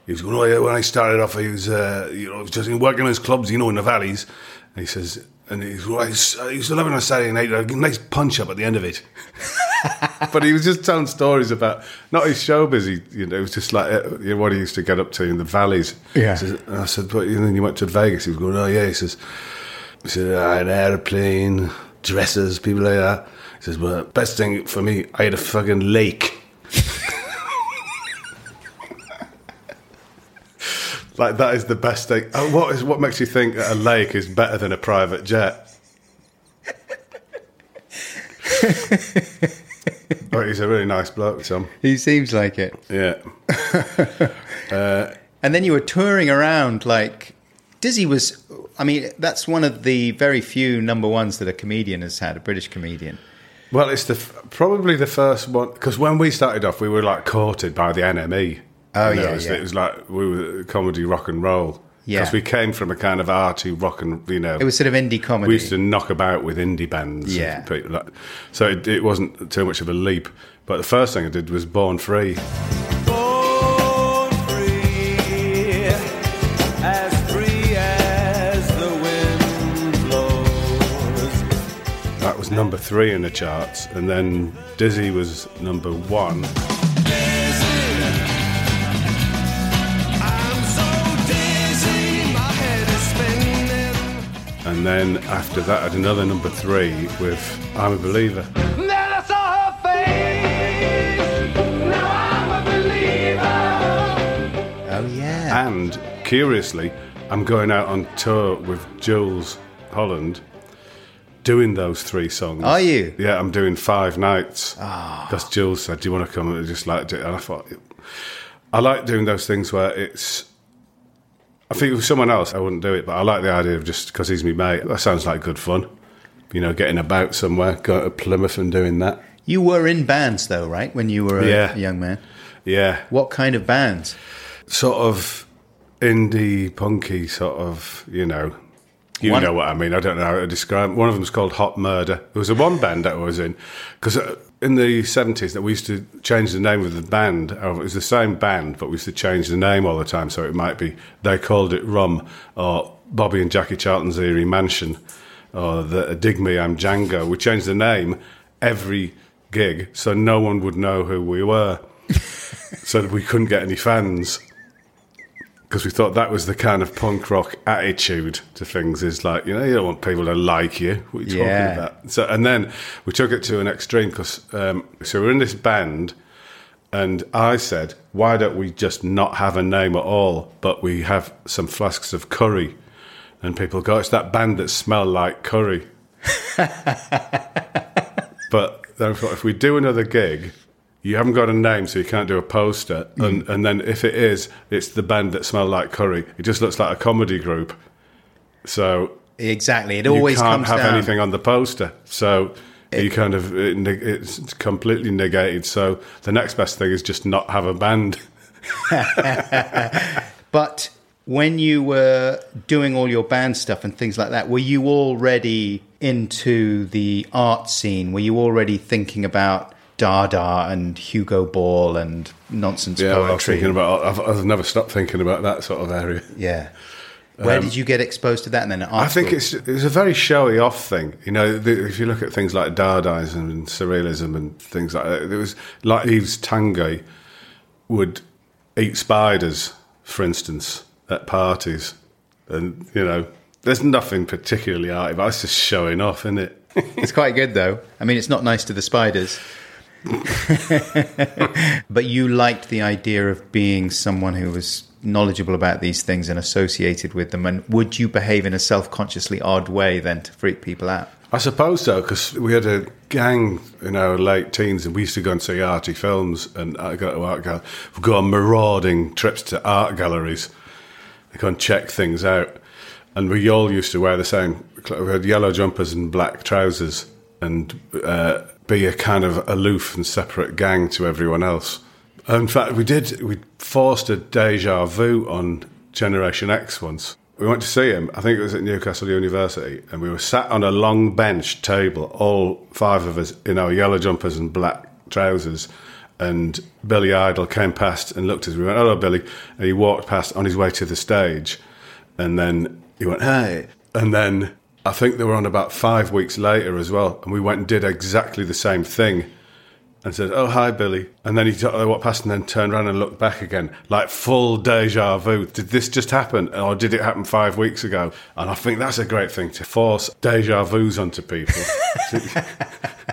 He was going, oh yeah, when I started off, I was, uh, you know, just working in his clubs, you know, in the valleys. And he says, and he's, well, I used to live on a Saturday night, a nice punch up at the end of it. but he was just telling stories about not his showbiz. He, you know, it was just like uh, you know, what he used to get up to in the valleys. Yeah. Says- and I said, but and then you went to Vegas. He was going, oh yeah. He says, he said, I had an airplane, dresses, people like that. He says, well, best thing for me, I had a fucking lake. Like that is the best thing. Uh, what is what makes you think that a lake is better than a private jet? oh, he's a really nice bloke, Tom. He seems like it. Yeah. And then you were touring around like Dizzy was. I mean, that's one of the very few number ones that a comedian has had, a British comedian. Well, it's the probably the first one because when we started off, we were like courted by the NME. Oh, You know, yeah, it was, yeah. it was like we were comedy rock and roll. Yeah. because we came from a kind of arty rock and you know. It was sort of indie comedy. we used to knock about with indie bands. and Yeah. people like- so it, it wasn't too much of a leap. But the first thing I did was Born Free. Born free, as free as the wind blows. That was number three in the charts, and then Dizzy was number one. And then after that, I had another number three with I'm a Believer. Then I saw her face. Now I'm a believer. oh yeah. And curiously, I'm going out on tour with Jools Holland doing those three songs. Are you? Yeah, I'm doing five nights. Ah. Because Jools said, Do you want to come? And I just like it. And I thought, I like doing those things where it's. I think with someone else, I wouldn't do it, but I like the idea of just because he's my mate. That sounds like good fun. You know, getting about somewhere, going to Plymouth and doing that. You were in bands though, right? When you were a, Yeah. young man. Yeah. What kind of bands? sort of indie punky sort of you know you One- know what I mean I don't know how to describe one of them was called Hot Murder there was a one band that I was in because uh, in the 70s that we used to change the name of the band. Uh, it was the same band but we used to change the name all the time so it might be they called it Rum or Bobby and Jackie Charlton's Eerie Mansion or the Dig Me I'm Django. We changed the name every gig so no one would know who we were so that we couldn't get any fans because we thought that was the kind of punk rock attitude to things is like you know you don't want people to like you. What are you talking Yeah. about? So and then we took it to an extreme because um, so we're in this band and I said why don't we just not have a name at all but we have some flasks of curry? And people go it's that band that smell like curry. But then I thought if we do another gig, you haven't got a name, so you can't do a poster. Mm. And, and then if it is, it's the band that smell like curry. It just looks like a comedy group. So Exactly. It you always can't comes have down. anything on the poster. So you kind of it, it's completely negated. So the next best thing is just not have a band. But when you were doing all your band stuff and things like that, were you already into the art scene? Were you already thinking about Dada and Hugo Ball and nonsense Yeah, I was thinking about. I've, I've never stopped thinking about that sort of area. yeah. Where did um, you get exposed to that? And then at I think it's it's a very showy off thing. You know, the, if you look at things like Dadaism and surrealism and things like that, there was like Yves Tanguy would eat spiders, for instance, at parties, and you know, there's nothing particularly arty, but it's just showing off, isn't it? It's quite good though. I mean, it's not nice to the spiders. but you liked the idea of being someone who was knowledgeable about these things and associated with them. And would you behave in a self consciously odd way then to freak people out? I suppose so, because we had a gang in our late teens, and we used to go and see arty films, and go to art gal- we'd go on marauding trips to art galleries, and go and check things out. And we all used to wear the same. We had yellow jumpers and black trousers, and uh, be a kind of aloof and separate gang to everyone else. In fact, we did. We forced a deja vu on Generation X once. We went to see him. I think it was at Newcastle University, and we were sat on a long bench table, all five of us in our yellow jumpers and black trousers. And Billy Idol came past and looked at us. We went, "Hello, Billy," and he walked past on his way to the stage, and then he went, "Hey," and then I think they were on about five weeks later as well, and we went and did exactly the same thing and said, "Oh, hi, Billy." And then he walked past and then turned around and looked back again, like full deja vu. Did this just happen, or did it happen five weeks ago? And I think that's a great thing to force deja vus onto people. you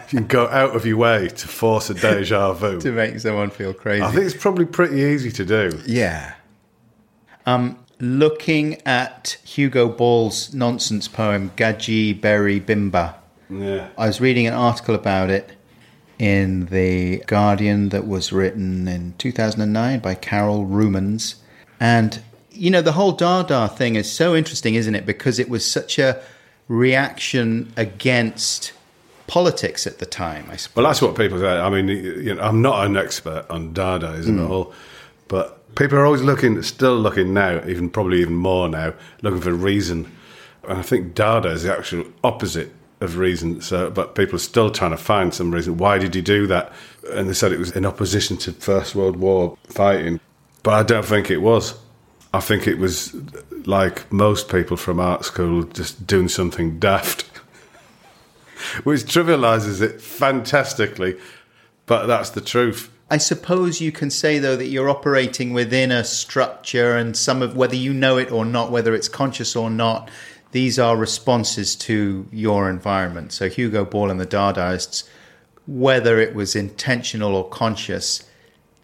can go out of your way to force a deja vu. To make someone feel crazy. I think it's probably pretty easy to do. Yeah. Um, looking at Hugo Ball's nonsense poem, Gadji Beri Bimba, Yeah. I was reading an article about it in The Guardian that was written in 2009 by Carol Rumens. And, you know, the whole Dada thing is so interesting, isn't it? Because it was such a reaction against politics at the time, I suppose. Well, that's what people say. I mean, you know, I'm not an expert on Dadaism hmm. at all, but people are always looking, still looking now, even probably even more now, looking for reason. And I think Dada is the actual opposite of reason. So, but people are still trying to find some reason. Why did he do that? And they said it was in opposition to First World War fighting, but I don't think it was. I think it was like most people from art school, just doing something daft which trivializes it fantastically, but that's the truth. I suppose you can say though that you're operating within a structure, and some of whether you know it or not, whether it's conscious or not, these are responses to your environment. So Hugo Ball and the Dadaists, whether it was intentional or conscious,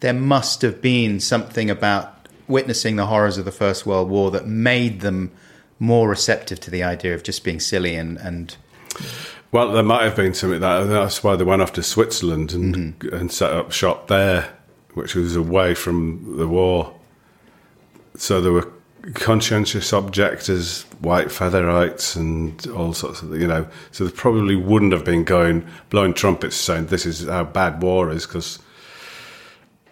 there must have been something about witnessing the horrors of the First World War that made them more receptive to the idea of just being silly and, and Well, there might have been something that that's why they went off to Switzerland and mm-hmm. and set up shop there, which was away from the war. So there were conscientious objectors, white featherites, and all sorts of you know. So they probably wouldn't have been going blowing trumpets saying this is how bad war is because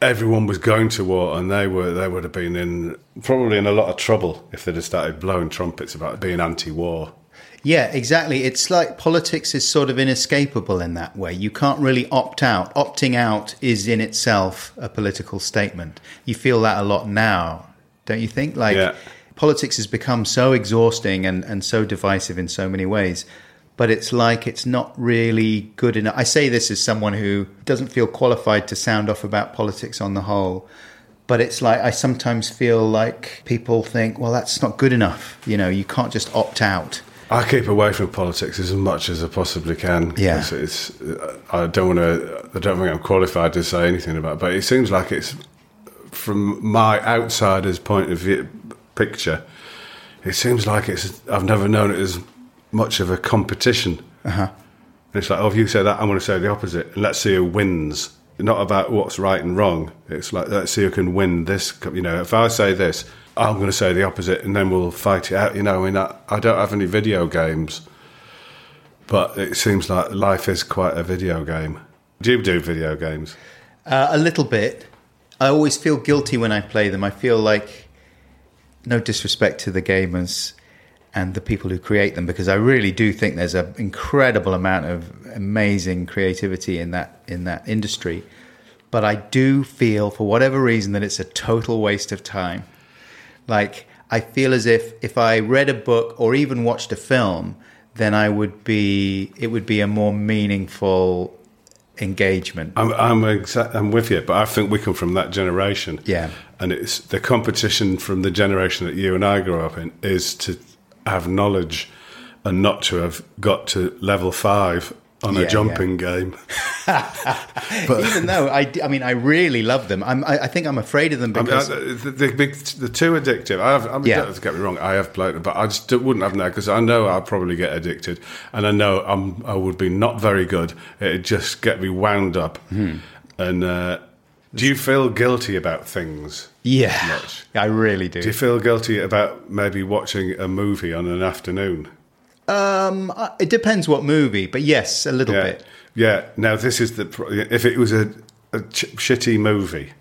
everyone was going to war and they were they would have been in probably in a lot of trouble if they'd have started blowing trumpets about being anti-war. Yeah, exactly. It's like politics is sort of inescapable in that way. You can't really opt out. Opting out is in itself a political statement. You feel that a lot now, don't you think? Like Yeah. politics has become so exhausting and, and so divisive in so many ways. But it's like it's not really good enough. I say this as someone who doesn't feel qualified to sound off about politics on the whole. But it's like I sometimes feel like people think, well, that's not good enough. You know, you can't just opt out. I keep away from politics as much as I possibly can. Yeah. It's, it's I don't want to. I don't think I'm qualified to say anything about. It, but it seems like it's from my outsider's point of view picture. It seems like it's. I've never known it as much of a competition. Uh-huh. It's like, oh, if you say that, I'm going to say the opposite, and let's see who wins. Not about what's right and wrong. It's like let's see who can win this. You know, if I say this, I'm going to say the opposite, and then we'll fight it out. You know, I mean, I, I don't have any video games, but it seems like life is quite a video game. Do you do video games? Uh, a little bit. I always feel guilty when I play them. I feel like, no disrespect to the gamers and the people who create them, because I really do think there's an incredible amount of amazing creativity in that in that industry. But I do feel, for whatever reason, that it's a total waste of time. Like I feel as if if I read a book or even watched a film, then I would be it would be a more meaningful engagement. I'm I'm, exa- I'm with you, but I think we come from that generation. Yeah. and it's the competition from the generation that you and I grew up in is to have knowledge and not to have got to level five on Yeah, a jumping game. But, Even though I, I mean, I really love them. I'm, I, I think I'm afraid of them I mean, because I- the, the, the two addictive. I have, I mean, Yeah. don't get me wrong. I have played them, but I just wouldn't have now because I know I'd probably get addicted, and I know I'm I would be not very good. It'd just get me wound up. Hmm. And uh, do you feel guilty about things? yeah, Much. I really do. Do you feel guilty about maybe watching a movie on an afternoon? Um, it depends what movie, but yes, a little Yeah, bit. yeah. Now this is the if it was a, a ch- shitty movie,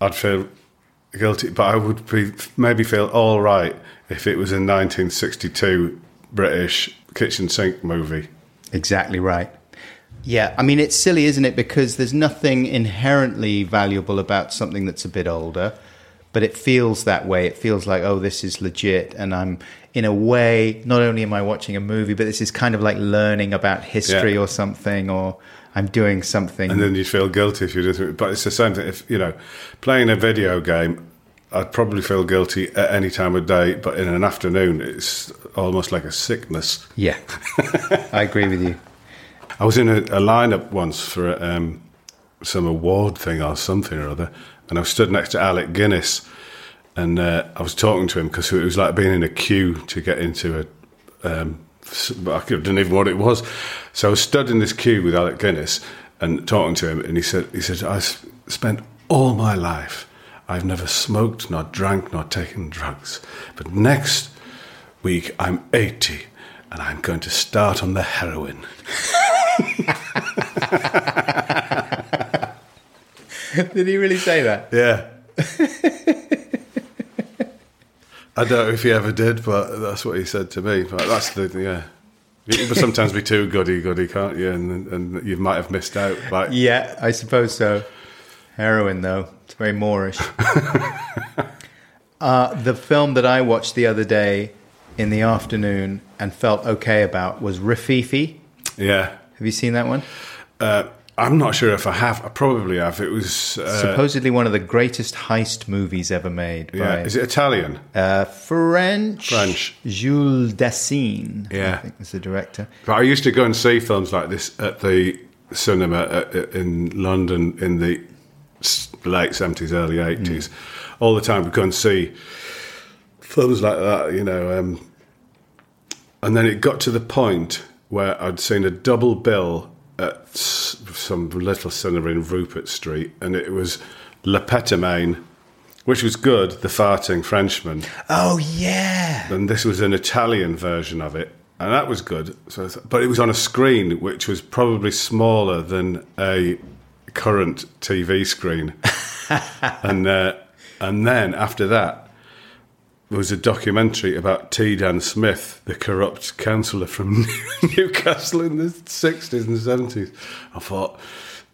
I'd feel guilty, but I would be maybe feel all right if it was a 1962 British kitchen sink movie. Exactly right. Yeah, I mean, it's silly, isn't it? Because there's nothing inherently valuable about something that's a bit older, but it feels that way. It feels like, oh, this is legit. And I'm, in a way, not only am I watching a movie, but this is kind of like learning about history Yeah. or something, or I'm doing something. And then you feel guilty if you do. But it's the same thing. If you know, playing a video game, I'd probably feel guilty at any time of day. But in an afternoon, it's almost like a sickness. yeah, I agree with you. I was in a, a lineup once for um, some award thing or something or other, and I was stood next to Alec Guinness, and uh, I was talking to him because it was like being in a queue to get into a. Um, I didn't even know what it was, so I was stood in this queue with Alec Guinness and talking to him, and he said, "He said I spent all my life, I've never smoked, nor drank, nor taken drugs, but next week I'm 80." And I'm going to start on the heroin. Did he really say that? Yeah. I don't know if he ever did, but that's what he said to me. But that's the yeah. You can sometimes be too goody goody, can't you? And and you might have missed out. Like Yeah, I suppose so. Heroin, though, it's very Moorish. uh, the film that I watched the other day in the afternoon and felt okay about was Rififi. yeah. Have you seen that one? Uh, I'm not sure if I have. I probably have. It was uh, Supposedly one of the greatest heist movies ever made. yeah. by, Is it Italian? uh, French? French. Jules Dassin. Yeah. I think was the director. But I used to go and see films like this at the cinema at, at- in London in the late seventies, early eighties. All the time, we'd go and see films like that, you know. Um, and then it got to the point where I'd seen a double bill at some little cinema in Rupert Street, and it was Le Pétomane, which was good, The Farting Frenchman Oh, yeah. and this was an Italian version of it, and that was good. So, but it was on a screen which was probably smaller than a current TV screen, and uh, and then after that there was a documentary about T. Dan Smith, the corrupt councillor from Newcastle in the sixties and seventies. I thought.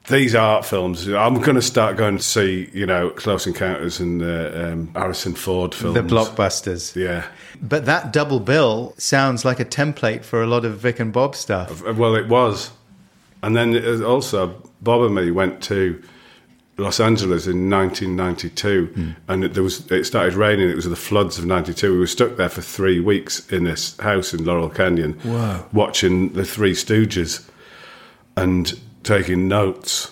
These art films, I'm going to start going to see, you know, Close Encounters and uh, um, Harrison Ford films. The blockbusters. Yeah. But that double bill sounds like a template for a lot of Vic and Bob stuff. Well, it was. And then also, Bob and me went to Los Angeles in 1992, hmm. and it, there was it started raining. It was the floods of '92. We were stuck there for three weeks in this house in Laurel Canyon, Whoa. watching the Three Stooges and taking notes.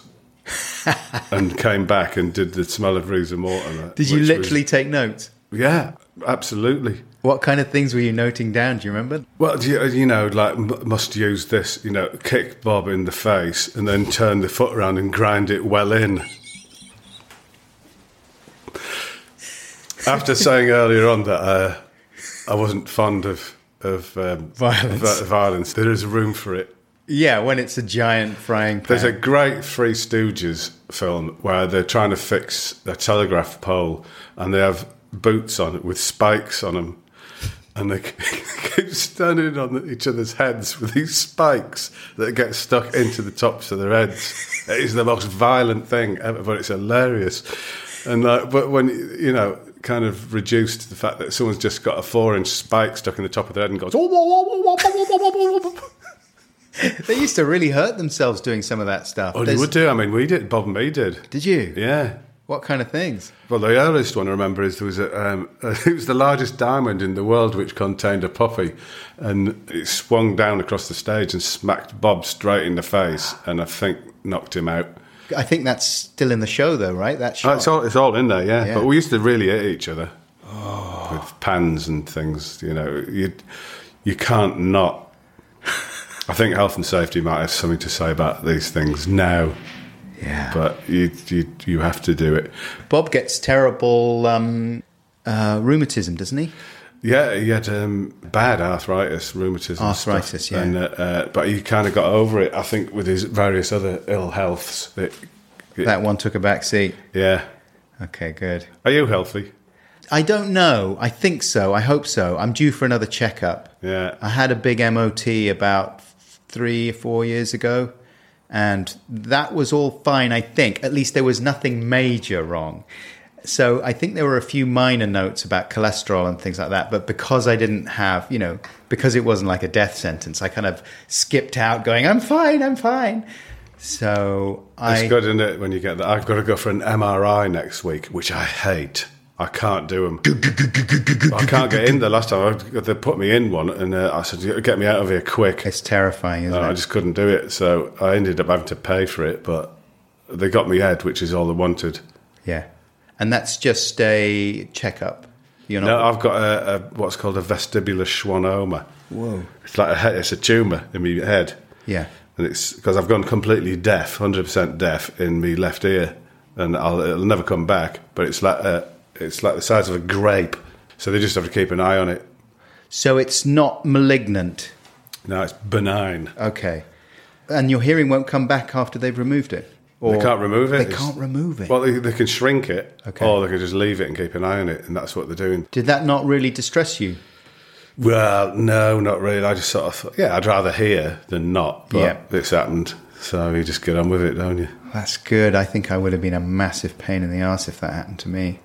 and came back and did the smell of Reeves and Mortimer. Uh, did you which was- literally take notes? yeah, absolutely. What kind of things were you noting down? Do you remember? Well, you, uh, you know, like m- must use this, you know, kick Bob in the face and then turn the foot around and grind it well in. After saying earlier on that uh, I wasn't fond of of um, Violence. vi- violence, there is room for it. Yeah, when it's a giant frying pan. There's a great Three Stooges film where they're trying to fix a telegraph pole and they have boots on it with spikes on them. And they keep standing on each other's heads with these spikes that get stuck into the tops of their heads. It is the most violent thing ever, but it's hilarious. And like, but when you know, kind of reduced the fact that someone's just got a four inch spike stuck in the top of their head and goes. Oh, they used to really hurt themselves doing some of that stuff. Oh, they would do. I mean, we did. Bob and me did. Did you? Yeah. What kind of things? Well, the earliest one I remember is there was a, um, it was the largest diamond in the world, which contained a puppy, and it swung down across the stage and smacked Bob straight in the face, and I think knocked him out. I think that's still in the show, though, right? That Oh, it's all it's all in there, yeah. Yeah. But we used to really hit each other with pans and things. You know, you you can't not. I think health and safety might have something to say about these things now, yeah. but you you you have to do it. Bob gets terrible um, uh, rheumatism, doesn't he? Yeah, he had um, bad arthritis, rheumatism, and stuff. Arthritis, yeah. And, uh, uh, but he kind of got over it. I think with his various other ill healths. It, it- That one took a back seat. yeah. Okay, good. Are you healthy? I don't know. I think so. I hope so. I'm due for another checkup. Yeah. I had a big MOT about three or four years ago, and that was all fine, I think. At least there was nothing major wrong. So I think there were a few minor notes about cholesterol and things like that. But because I didn't have, you know, because it wasn't like a death sentence, I kind of skipped out going, I'm fine, I'm fine. So It's I. good, isn't it, when you get that? I've got to go for an MRI next week, which I hate. I can't do them. I can't get in there. Last time they put me in one, and uh, I said, "Get me out of here quick." It's terrifying, isn't And I just couldn't do it, so I ended up having to pay for it. But they got me head, which is all they wanted. Yeah. And that's just a checkup. You're not. No, I've got a, a what's called a vestibular schwannoma. Whoa. It's like a it's a tumor in my head, Yeah. and it's because I've gone completely deaf, hundred percent deaf in my left ear, and I'll, it'll never come back. But it's like a, it's like the size of a grape, so they just have to keep an eye on it. So it's not malignant. No, it's benign. Okay. And your hearing won't come back after they've removed it? Or they can't remove it. They can't remove it. Well, they, they can shrink it, Okay. or they can just leave it and keep an eye on it, and that's what they're doing. Did that not really distress you? Well, no, not really. I just sort of thought, yeah, I'd rather hear than not, but Yeah. it's happened, so you just get on with it, don't you? That's good. I think I would have been a massive pain in the ass if that happened to me.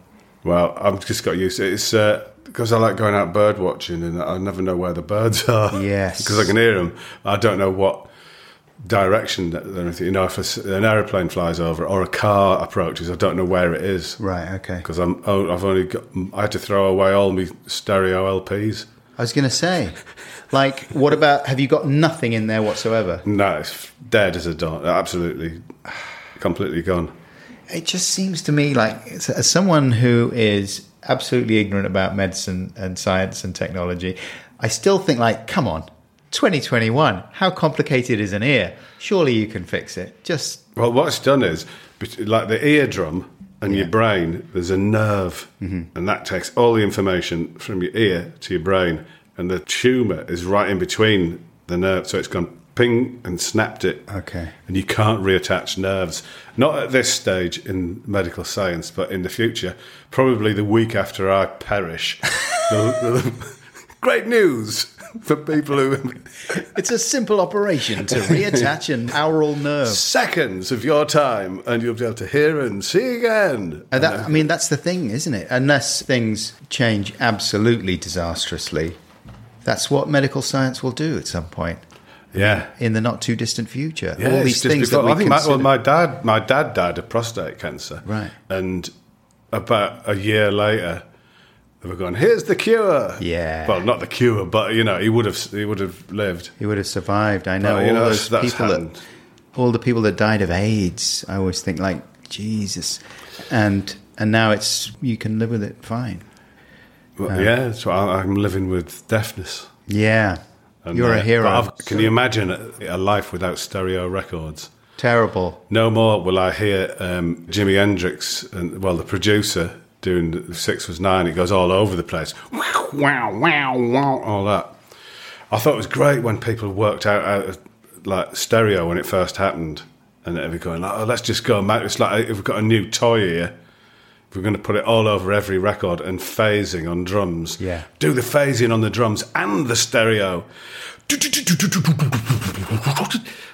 Well, I've just got used to it. It's uh, because I like going out bird watching, and I never know where the birds are. Yes. because I can hear them. I don't know what direction that they're. You know, if a an aeroplane flies over or a car approaches, I don't know where it is Right, okay. because I'm. Oh, I've only got. I had to throw away all my stereo LPs. I was going to say, like, what about, have you got nothing in there whatsoever? No, it's dead as a dot. Absolutely, completely gone. It just seems to me like, as someone who is absolutely ignorant about medicine and science and technology, I still think, like, come on, 2021, how complicated is an ear? Surely you can fix it. Just, Well, what's done is, like the eardrum and your brain, there's a nerve, mm-hmm. and that takes all the information from your ear to your brain, and the tumour is right in between the nerve, so it's gone ping and snapped it. Okay. And you can't reattach nerves. Not at this stage in medical science, but in the future, probably the week after I perish. the- the- great news for people who it's a simple operation to reattach an aural nerve. seconds of your time and you'll be able to hear and see again. And that, I mean, that's the thing, isn't it? Unless things change absolutely disastrously, that's what medical science will do at some point Yeah. in the not too distant future. Yeah, All these things before- that we I think my, well, my dad, my dad died of prostate cancer, Right. And about a year later, they were going, "Here's the cure." Yeah. Well, not the cure, but you know, he would have, he would have lived. he would have survived. I know you all know, those that's- that's people that, all the people that died of AIDS. I always think like Jesus, and and now it's you can live with it fine. Well, yeah, so I, I'm living with deafness. Yeah, And, you're uh, a hero. I've- can you imagine a, a life without stereo records? Terrible. No more will I hear um, Jimi Hendrix and well, the producer doing Six Was Nine. It goes all over the place. Wow, wow, wow, wow, all that. I thought it was great when people worked out, out of, like stereo when it first happened, and they'd be going, like, "Oh, let's just go." Mate. It's like if we've got a new toy here. We're going to put it all over every record and phasing on drums. Yeah. Do the phasing on the drums and the stereo.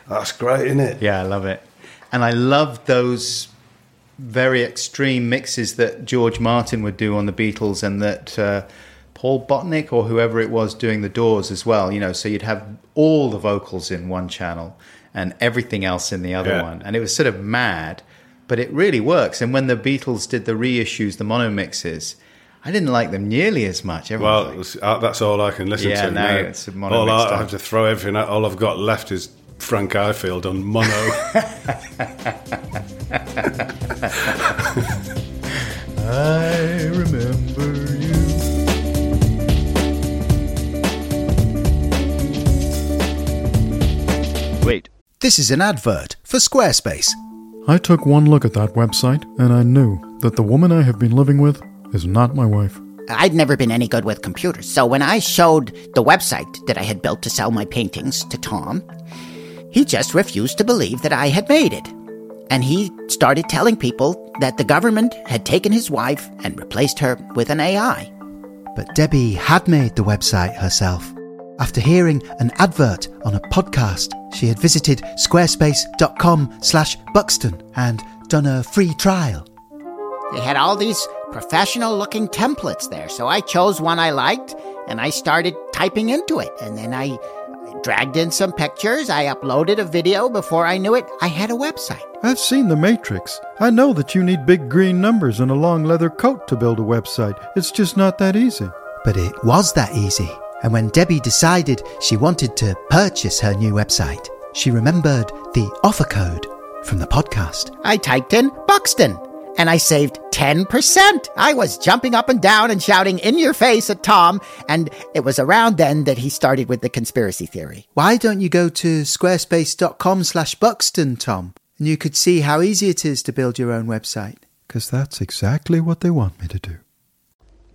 That's great, isn't it? Yeah, I love it, and I love those very extreme mixes that George Martin would do on the Beatles and that uh, Paul Botnick or whoever it was doing the Doors as well. You know, so you'd have all the vocals in one channel and everything else in the other Yeah. one, and it was sort of mad, but it really works. And when the Beatles did the reissues, the mono mixes, I didn't like them nearly as much. Well, was uh, that's all I can listen Yeah, to now now. it's a mono all I, I have to throw everything out. All I've got left is Frank Ifield on mono. I remember you. Wait. This is an advert for Squarespace. I took one look at that website and I knew that the woman I have been living with is not my wife. I'd never been any good with computers, so when I showed the website that I had built to sell my paintings to Tom, he just refused to believe that I had made it. And he started telling people that the government had taken his wife and replaced her with an AI. But Debbie had made the website herself. After hearing an advert on a podcast, she had visited squarespace.com slash Buxton and done a free trial. They had all these professional looking templates there, so I chose one I liked and I started typing into it. And then I dragged in some pictures, I uploaded a video. Before I knew it, I had a website. I've seen The Matrix. I know that you need big green numbers and a long leather coat to build a website. It's just not that easy. But it was that easy. And when Debbie decided she wanted to purchase her new website, she remembered the offer code from the podcast. I typed in Buxton and I saved 10%. I was jumping up and down and shouting in your face at Tom, and it was around then that he started with the conspiracy theory. Why don't you go to squarespace.com slash Buxton, Tom? And you could see how easy it is to build your own website. Because that's exactly what they want me to do.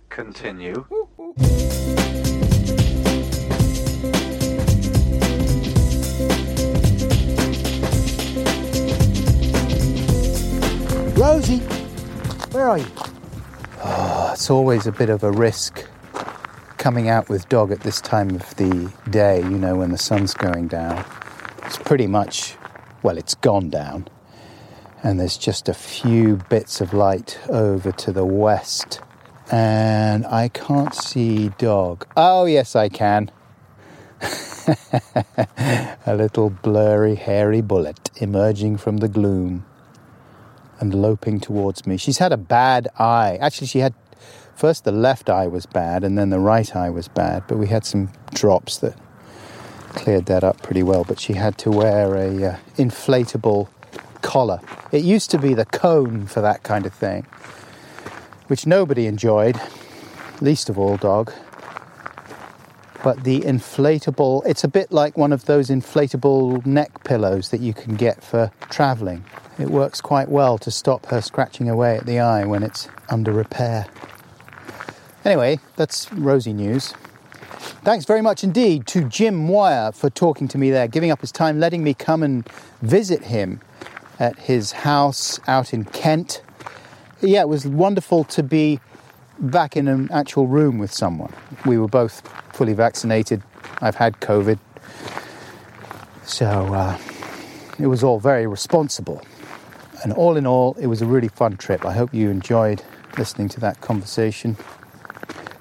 Continue. Rosie, where are you? Oh, it's always a bit of a risk coming out with dog at this time of the day, you know, when the sun's going down. It's pretty much, well, it's gone down. And there's just a few bits of light over to the west. And I can't see dog. Oh, yes, I can. a little blurry, hairy bullet emerging from the gloom and loping towards me. She's had a bad eye. Actually, she had first the left eye was bad and then the right eye was bad, but we had some drops that cleared that up pretty well. But she had to wear a uh, inflatable collar. It used to be the cone for that kind of thing, which nobody enjoyed, least of all dog. But the inflatable, it's a bit like one of those inflatable neck pillows that you can get for traveling. It works quite well to stop her scratching away at the eye when it's under repair. Anyway, that's rosy news. Thanks very much indeed to Jim Moir for talking to me there, giving up his time, letting me come and visit him at his house out in Kent. Yeah, it was wonderful to be back in an actual room with someone. We were both fully vaccinated. I've had COVID. So uh, it was all very responsible. And all in all, it was a really fun trip. I hope you enjoyed listening to that conversation.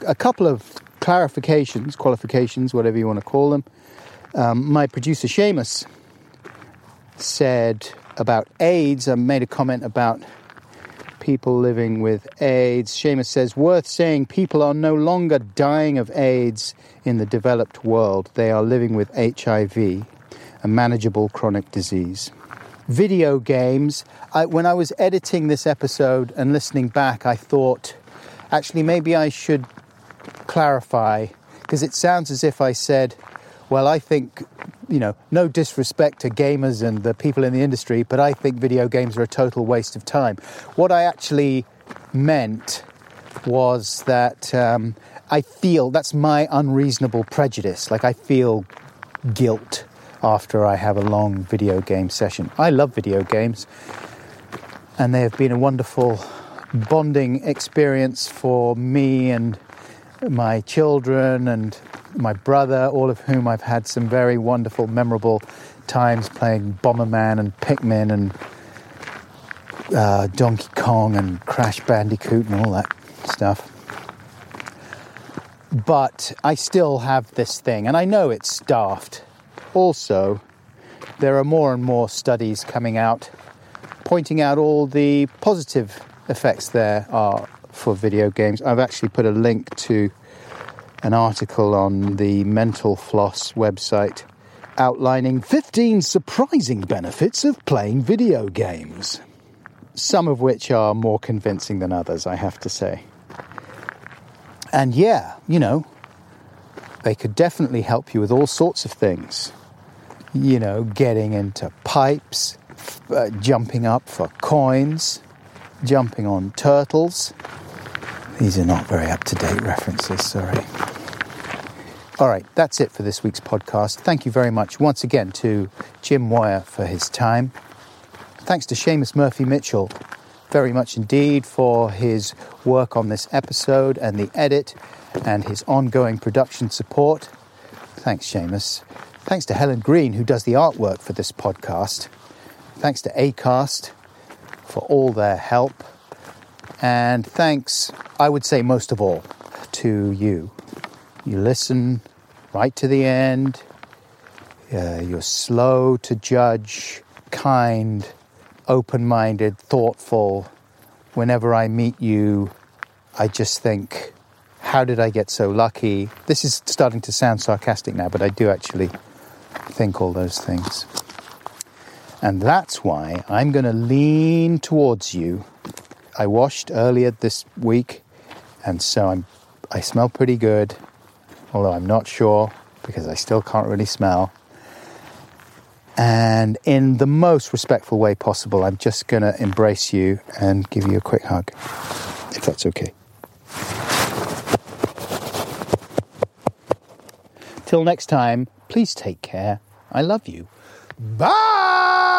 A couple of clarifications, qualifications, whatever you want to call them. Um, my producer Seamus said about AIDS, I made a comment about people living with AIDS. Seamus says, worth saying people are no longer dying of AIDS in the developed world. They are living with HIV, a manageable chronic disease. Video games. I, when I was editing this episode and listening back, I thought, actually, maybe I should clarify because it sounds as if I said, well, I think, you know, no disrespect to gamers and the people in the industry, but I think video games are a total waste of time. What I actually meant was that um, I feel that's my unreasonable prejudice. Like, I feel guilt after I have a long video game session. I love video games, and they have been a wonderful bonding experience for me and my children and my brother, all of whom I've had some very wonderful, memorable times playing Bomberman and Pikmin and uh, Donkey Kong and Crash Bandicoot and all that stuff. But I still have this thing, and I know it's daft. Also, there are more and more studies coming out pointing out all the positive effects there are for video games. I've actually put a link to an article on the Mental Floss website outlining 15 surprising benefits of playing video games. Some of which are more convincing than others, I have to say. And yeah, you know, they could definitely help you with all sorts of things. You know, getting into pipes, uh, jumping up for coins, jumping on turtles. These are not very up to date references, sorry. All right, that's it for this week's podcast. Thank you very much once again to Jim Moir for his time. Thanks to Seamus Murphy Mitchell very much indeed for his work on this episode and the edit and his ongoing production support. Thanks, Seamus. Thanks to Helen Green, who does the artwork for this podcast. Thanks to ACAST for all their help. And thanks, I would say most of all, to you. You listen right to the end. Uh, you're slow to judge, kind, open minded, thoughtful. Whenever I meet you, I just think, how did I get so lucky? This is starting to sound sarcastic now, but I do actually think all those things. And that's why I'm going to lean towards you. I washed earlier this week, and so I'm, I smell pretty good, although I'm not sure because I still can't really smell. And in the most respectful way possible, I'm just going to embrace you and give you a quick hug, if that's okay. Till next time, please take care. I love you. Bye!